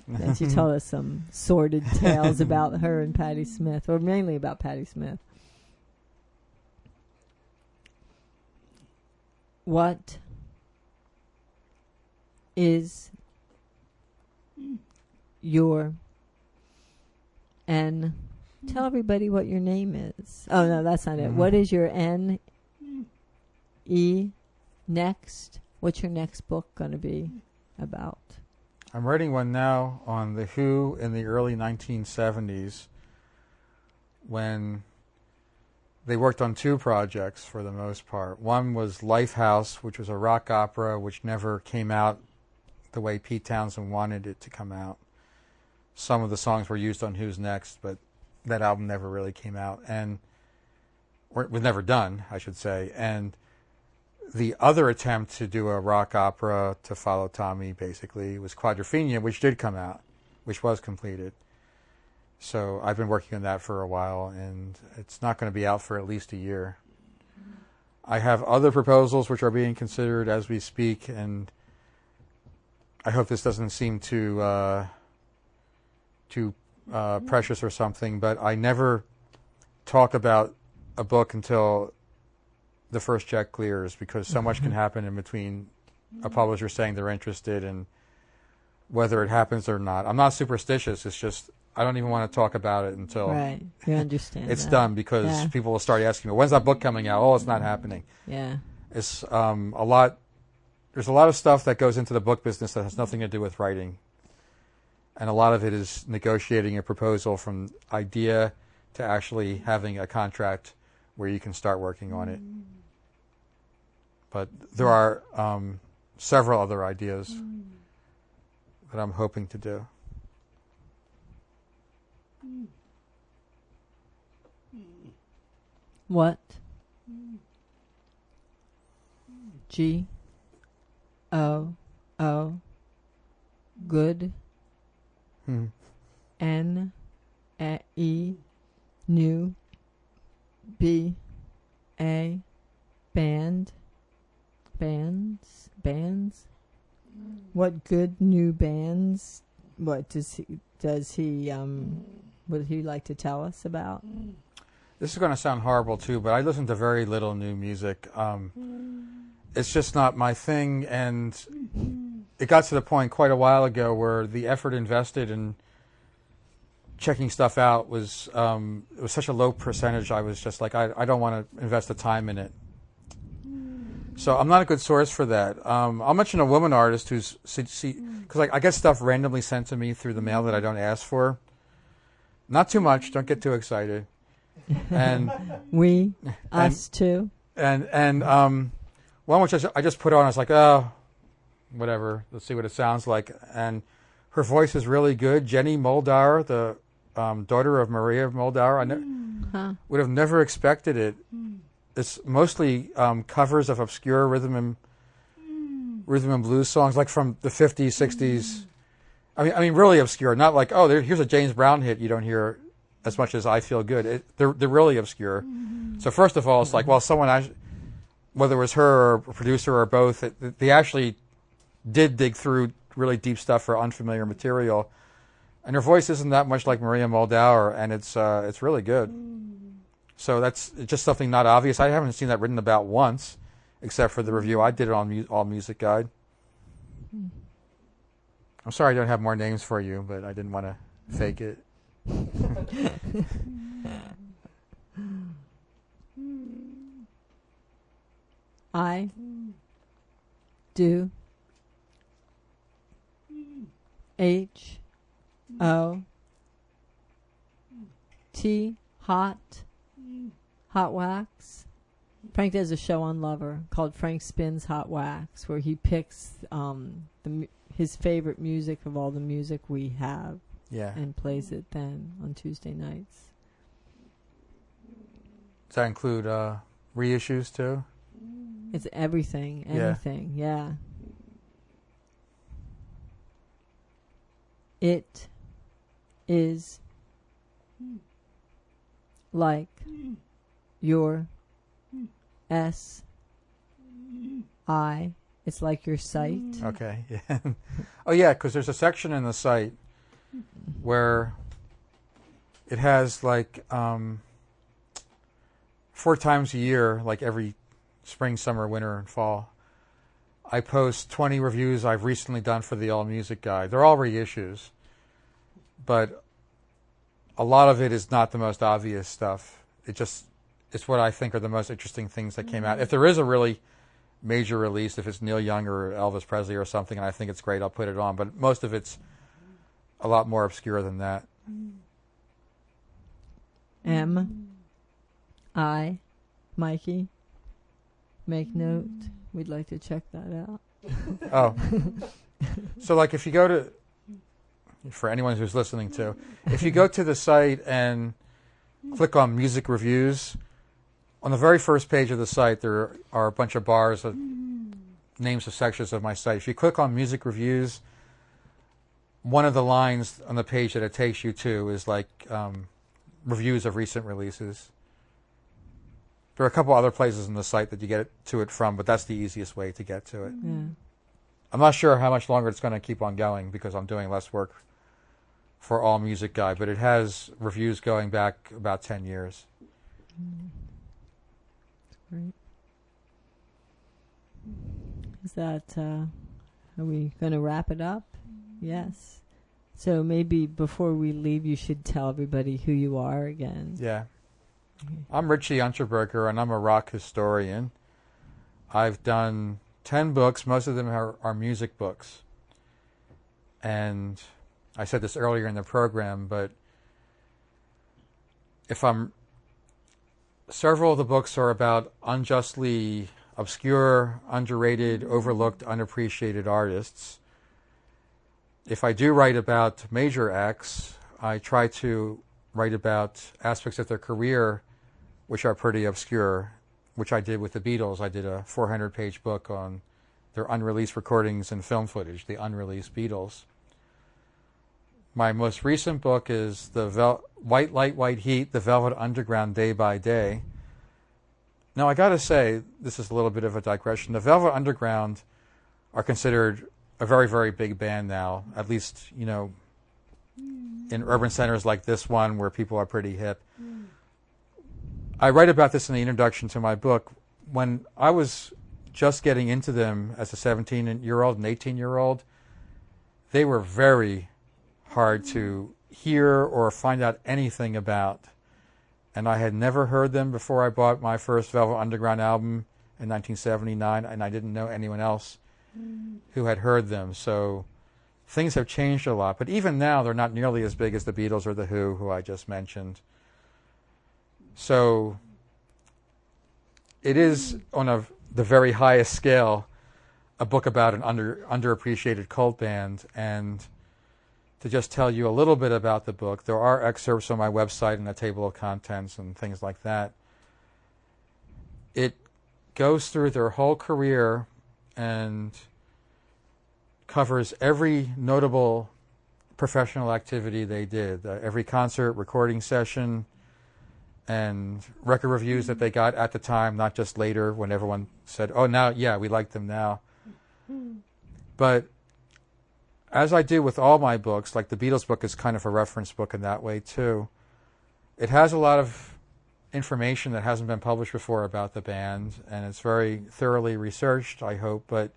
And she told us some sordid tales about her and Patti Smith, or mainly about Patti Smith. What is your N? Tell everybody what your name is. Oh no, that's not it. Mhm. What is your N? E next? What's your next book going to be about? I'm writing one now on the Who in the early 1970s when they worked on two projects for the most part. One was Lifehouse, which was a rock opera which never came out the way Pete Townshend wanted it to come out. Some of the songs were used on Who's Next, but that album never really came out and was never done, I should say. And the other attempt to do a rock opera to follow Tommy basically was Quadrophenia, which did come out, which was completed. So I've been working on that for a while, and it's not going to be out for at least a year. I have other proposals which are being considered as we speak, and I hope this doesn't seem too uh, too uh, precious or something. But I never talk about a book until the first check clears because so much can happen in between a publisher saying they're interested and whether it happens or not. I'm not superstitious. It's just I don't even want to talk about it until Right. You understand. it's that. done because Yeah. people will start asking me, "When's that book coming out?" Oh, it's not happening. Yeah. It's um, a lot. There's a lot of stuff that goes into the book business that has nothing to do with writing, and a lot of it is negotiating a proposal from idea to actually having a contract where you can start working on it. But there are um, several other ideas that I'm hoping to do. What? G O O good Hmm. N A E new B A band bands bands what good new bands what does he does he um would he like to tell us about This is going to sound horrible too, but I listen to very little new music. Um, it's just not my thing, and it got to the point quite a while ago where the effort invested in checking stuff out was um, it was such a low percentage. I was just like, I, I don't want to invest the time in it. So I'm not a good source for that. Um, I'll mention a woman artist who's because like I get stuff randomly sent to me through the mail that I don't ask for. Not too much. Don't get too excited. And we And- us too and and um, one which I just put on. I was like, oh, whatever. Let's see what it sounds like. And her voice is really good. Jenny Muldaur, the um, daughter of Maria Muldaur, I ne- mm. huh would have never expected it. Mm. It's mostly um, covers of obscure rhythm and mm. rhythm and blues songs, like from the fifties, sixties. I mean, I mean, really obscure. Not like, oh, there, here's a James Brown hit you don't hear as much as I feel good. It, they're they're really obscure. Mm-hmm. So first of all, it's like, mm-hmm. well, someone, act- whether it was her or producer or both, it, they actually did dig through really deep stuff for unfamiliar material. And her voice isn't that much like Maria Muldaur, and it's uh, it's really good. So that's just something not obvious. I haven't seen that written about once, except for the review I did it on All Music Guide. I'm sorry I don't have more names for you, but I didn't want to fake it. I do H O T hot hot wax. Frank does a show on Lover called Frank Spins Hot Wax, where he picks um, the his favorite music of all the music we have Yeah. and plays it then on Tuesday nights. Does that include uh, reissues too? It's everything, Yeah. anything, yeah. It is like your S I. It's like your site. Okay. Yeah. oh yeah, because there's a section in the site where it has like um, four times a year, like every spring, summer, winter, and fall. I post 20 reviews I've recently done for the All Music Guide. They're all reissues, but a lot of it is not the most obvious stuff. It just it's what I think are the most interesting things that came out. Mm-hmm. If there is a really major release, if it's Neil Young or Elvis Presley or something, and I think it's great, I'll put it on. But most of it's a lot more obscure than that. Mm-hmm. M I Mikey. Make note. We'd like to check that out. Oh, so like if you go to, for anyone who's listening to, if you go to the site and click on music reviews, on the very first page of the site there are a bunch of bars of names of sections of my site. If you click on music reviews, one of the lines on the page that it takes you to is like um, reviews of recent releases. There are a couple other places in the site that you get it, to it from, but that's the easiest way to get to it. Mm-hmm. Yeah. I'm not sure how much longer it's going to keep on going because I'm doing less work for All Music Guide, but it has reviews going back about 10 years. Mm-hmm. Great. Is that, uh, are we going to wrap it up? Mm-hmm. Yes. So maybe before we leave, you should tell everybody who you are again. Yeah. I'm Richie Unterberger, and I'm a rock historian. I've done 10 books. Most of them are, are music books. And I said this earlier in the program, but if I'm. Several of the books are about unjustly obscure, underrated, overlooked, unappreciated artists. If I do write about major acts, I try to write about aspects of their career which are pretty obscure, which I did with the Beatles. I did a 400 page book on their unreleased recordings and film footage, the unreleased Beatles. My most recent book is the Vel- White Light, White Heat, The Velvet Underground Day by Day. Now, I gotta say, this is a little bit of a digression. The Velvet Underground are considered a very, very big band now, at least, you know, in urban centers like this one where people are pretty hip. I write about this in the introduction to my book. When I was just getting into them as a 17 year old and 18 year old, they were very hard to hear or find out anything about. And I had never heard them before I bought my first Velvet Underground album in 1979, and I didn't know anyone else mm. who had heard them. So things have changed a lot. But even now, they're not nearly as big as the Beatles or the Who, who I just mentioned. So it is on a the very highest scale a book about an under underappreciated cult band. And to just tell you a little bit about the book there are excerpts on my website and a table of contents and things like that. It goes through their whole career and covers every notable professional activity they did. Uh, every concert recording session and record reviews that they mm-hmm. got at the time, not just later when everyone said, "Oh, now, yeah, we like them now." Mm-hmm. But as I do with all my books, like the Beatles book is kind of a reference book in that way too. It has a lot of information that hasn't been published before about the band, and it's very thoroughly researched, I hope, but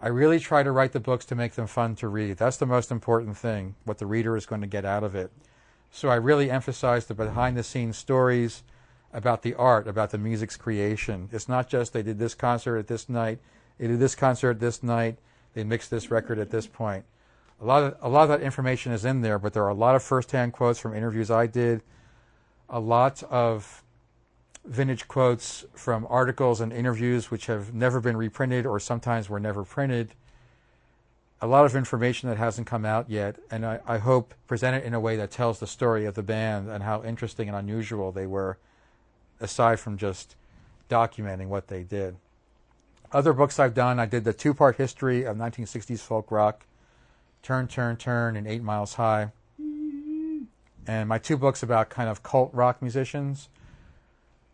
I really try to write the books to make them fun to read. That's the most important thing, what the reader is going to get out of it. So I really emphasize the behind the scenes stories about the art, about the music's creation. It's not just they did this concert at this night, they did this concert this night, they mixed this record at this point. A lot of a lot of that information is in there, but there are a lot of first-hand quotes from interviews I did, a lot of vintage quotes from articles and interviews which have never been reprinted or sometimes were never printed a lot of information that hasn't come out yet, and I, I, hope present it in a way that tells the story of the band and how interesting and unusual they were, aside from just documenting what they did. Other books I've done, I did the two part history of 1960s folk rock, Turn, Turn, Turn, and Eight Miles High. and my two books about kind of cult rock musicians.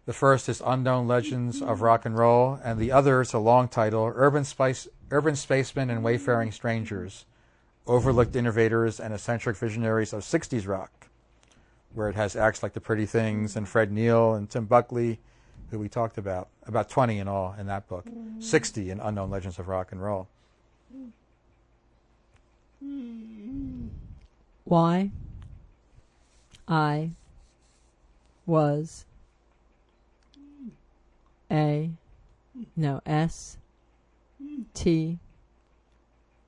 The first is Unknown Legends of Rock and Roll, and the other is a long title Urban, Spice, Urban Spacemen and Wayfaring Strangers Overlooked Innovators and Eccentric Visionaries of 60s Rock, where it has acts like The Pretty Things and Fred Neil and Tim Buckley, who we talked about. About 20 in all in that book, mm-hmm. 60 in Unknown Legends of Rock and Roll. Mm-hmm. Why? I was a no S T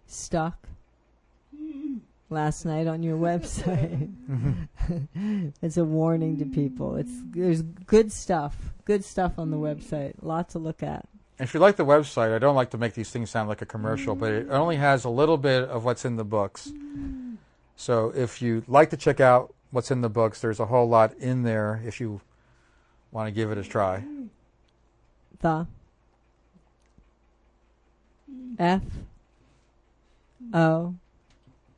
stuck last night on your website. it's a warning to people. It's there's good stuff, good stuff on the website. A lot to look at. If you like the website, I don't like to make these things sound like a commercial, but it only has a little bit of what's in the books. So if you like to check out what's in the books, there's a whole lot in there if you want to give it a try. The F O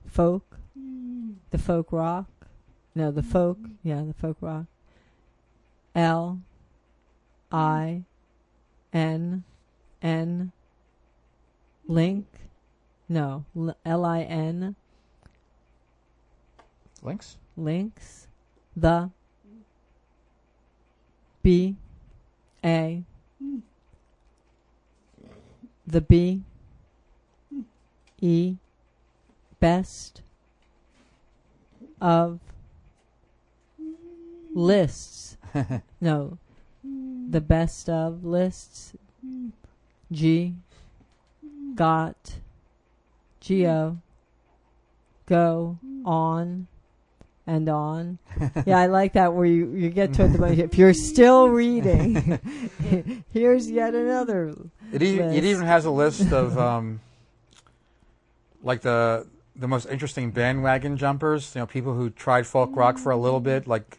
folk? The folk rock? No the mm-hmm. folk yeah the folk rock. L I N N link? No L I N Links? links? The B A mm. the B E best of lists no the best of lists G got Geo go on and on. yeah, I like that where you, you get to the if you're still reading, here's yet another. It, e- it even has a list of um, like the the most interesting bandwagon jumpers. You know, people who tried folk rock for a little bit, like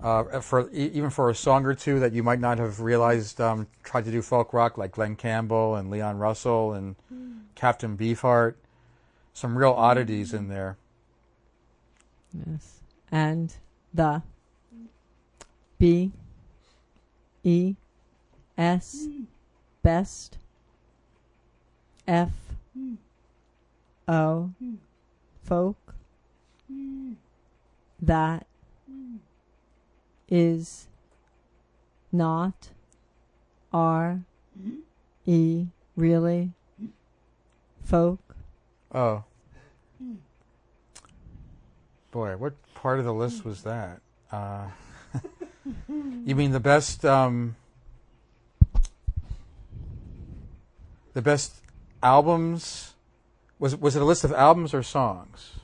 uh, for even for a song or two that you might not have realized um, tried to do folk rock, like Glen Campbell and Leon Russell and Captain Beefheart. Some real oddities in there. Yes. And the B E S best F O folk that is not R E really folk Oh. Boy, what part of the list was that? Uh, you mean the best, um, the best albums? Was was it a list of albums or songs?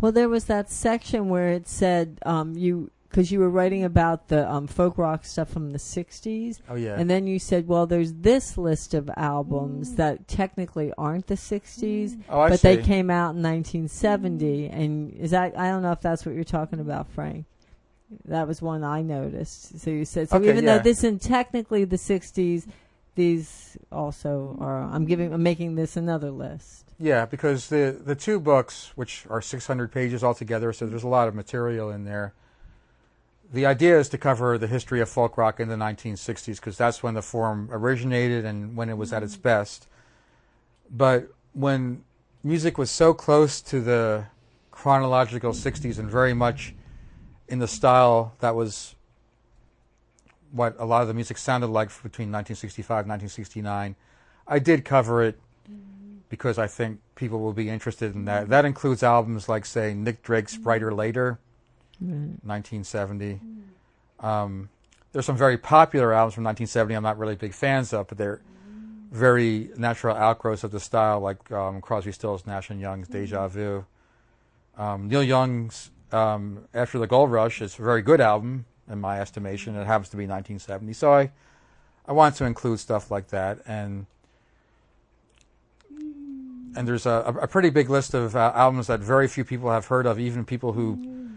Well, there was that section where it said um, you because you were writing about the um, folk rock stuff from the '60s, Oh yeah. and then you said, "Well, there's this list of albums that technically aren't the '60s, oh, I but see. they came out in 1970." And is that I don't know if that's what you're talking about, Frank. That was one I noticed. So you said so Okay, even yeah. though this isn't technically the '60s, these also are. I'm giving. I'm making this another list. Yeah, because the the two books, which are 600 pages altogether, so there's a lot of material in there. The idea is to cover the history of folk rock in the 1960s because that's when the form originated and when it was at its mm-hmm. best. But when music was so close to the chronological 60s and very much in the style that was what a lot of the music sounded like between 1965 and 1969, I did cover it because I think people will be interested in that. That includes albums like, say, Nick Drake's Bryter Layter, 1970. Um, there's some very popular albums from 1970 I'm not really big fans of, but they're very natural outgrowths of the style, like um, Crosby, Stills, Nash and Young's Deja Vu. Um, Neil Young's um, After the Gold Rush is a very good album in my estimation. It happens to be 1970, so I I wanted to include stuff like that and and there's a, a pretty big list of uh, albums that very few people have heard of, even people who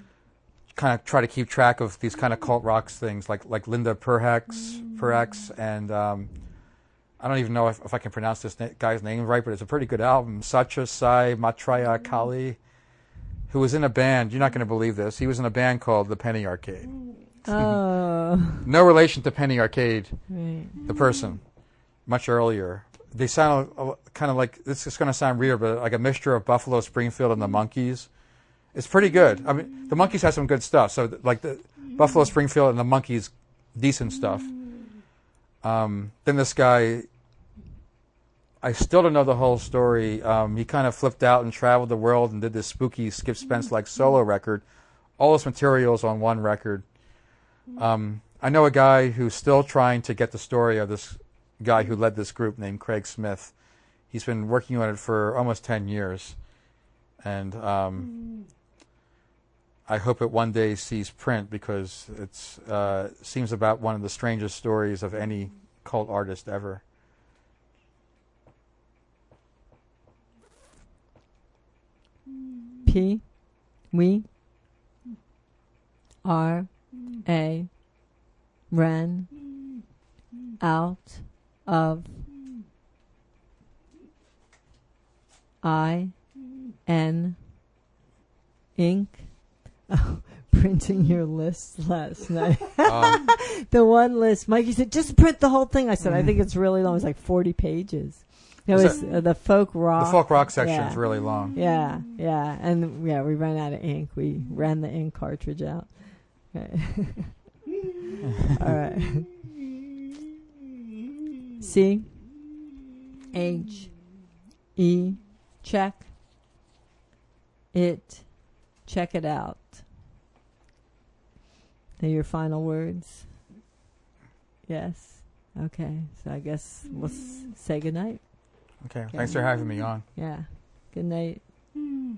kind of try to keep track of these kind of cult rocks things, like like Linda Perhacs, Perhacs, and um, I don't even know if, if I can pronounce this na- guy's name right, but it's a pretty good album. Satya Sai Maitreya Kali, who was in a band. You're not going to believe this. He was in a band called the Penny Arcade. Oh, No relation to Penny Arcade, right. the person. Much earlier, they sound kind of like this is going to sound weird, but like a mixture of Buffalo Springfield and the Monkees. It's pretty good. I mean, the Monkees have some good stuff. So like the Buffalo Springfield and the Monkees, decent stuff. Um, then this guy, I still don't know the whole story. Um, he kind of flipped out and traveled the world and did this spooky Skip Spence like solo record. All his materials on one record. Um, I know a guy who's still trying to get the story of this guy who led this group named Craig Smith. He's been working on it for almost 10 years. And um, I hope it one day sees print because it uh, seems about one of the strangest stories of any cult artist ever. P, we, R, A, ran out of I, N, ink. Oh, printing your list last night. Um, the one list. Mikey said, just print the whole thing. I said, I think it's really long. It's like 40 pages. It was that- uh, the folk rock. the folk rock section yeah. is really long. Yeah, yeah, and yeah, we ran out of ink. We ran the ink cartridge out. Okay. All right. C H E check it. Check it out. Are your final words? Yes. Okay. So I guess we'll s- say goodnight. Okay, thanks for having me on. Yeah. Good night. Hmm.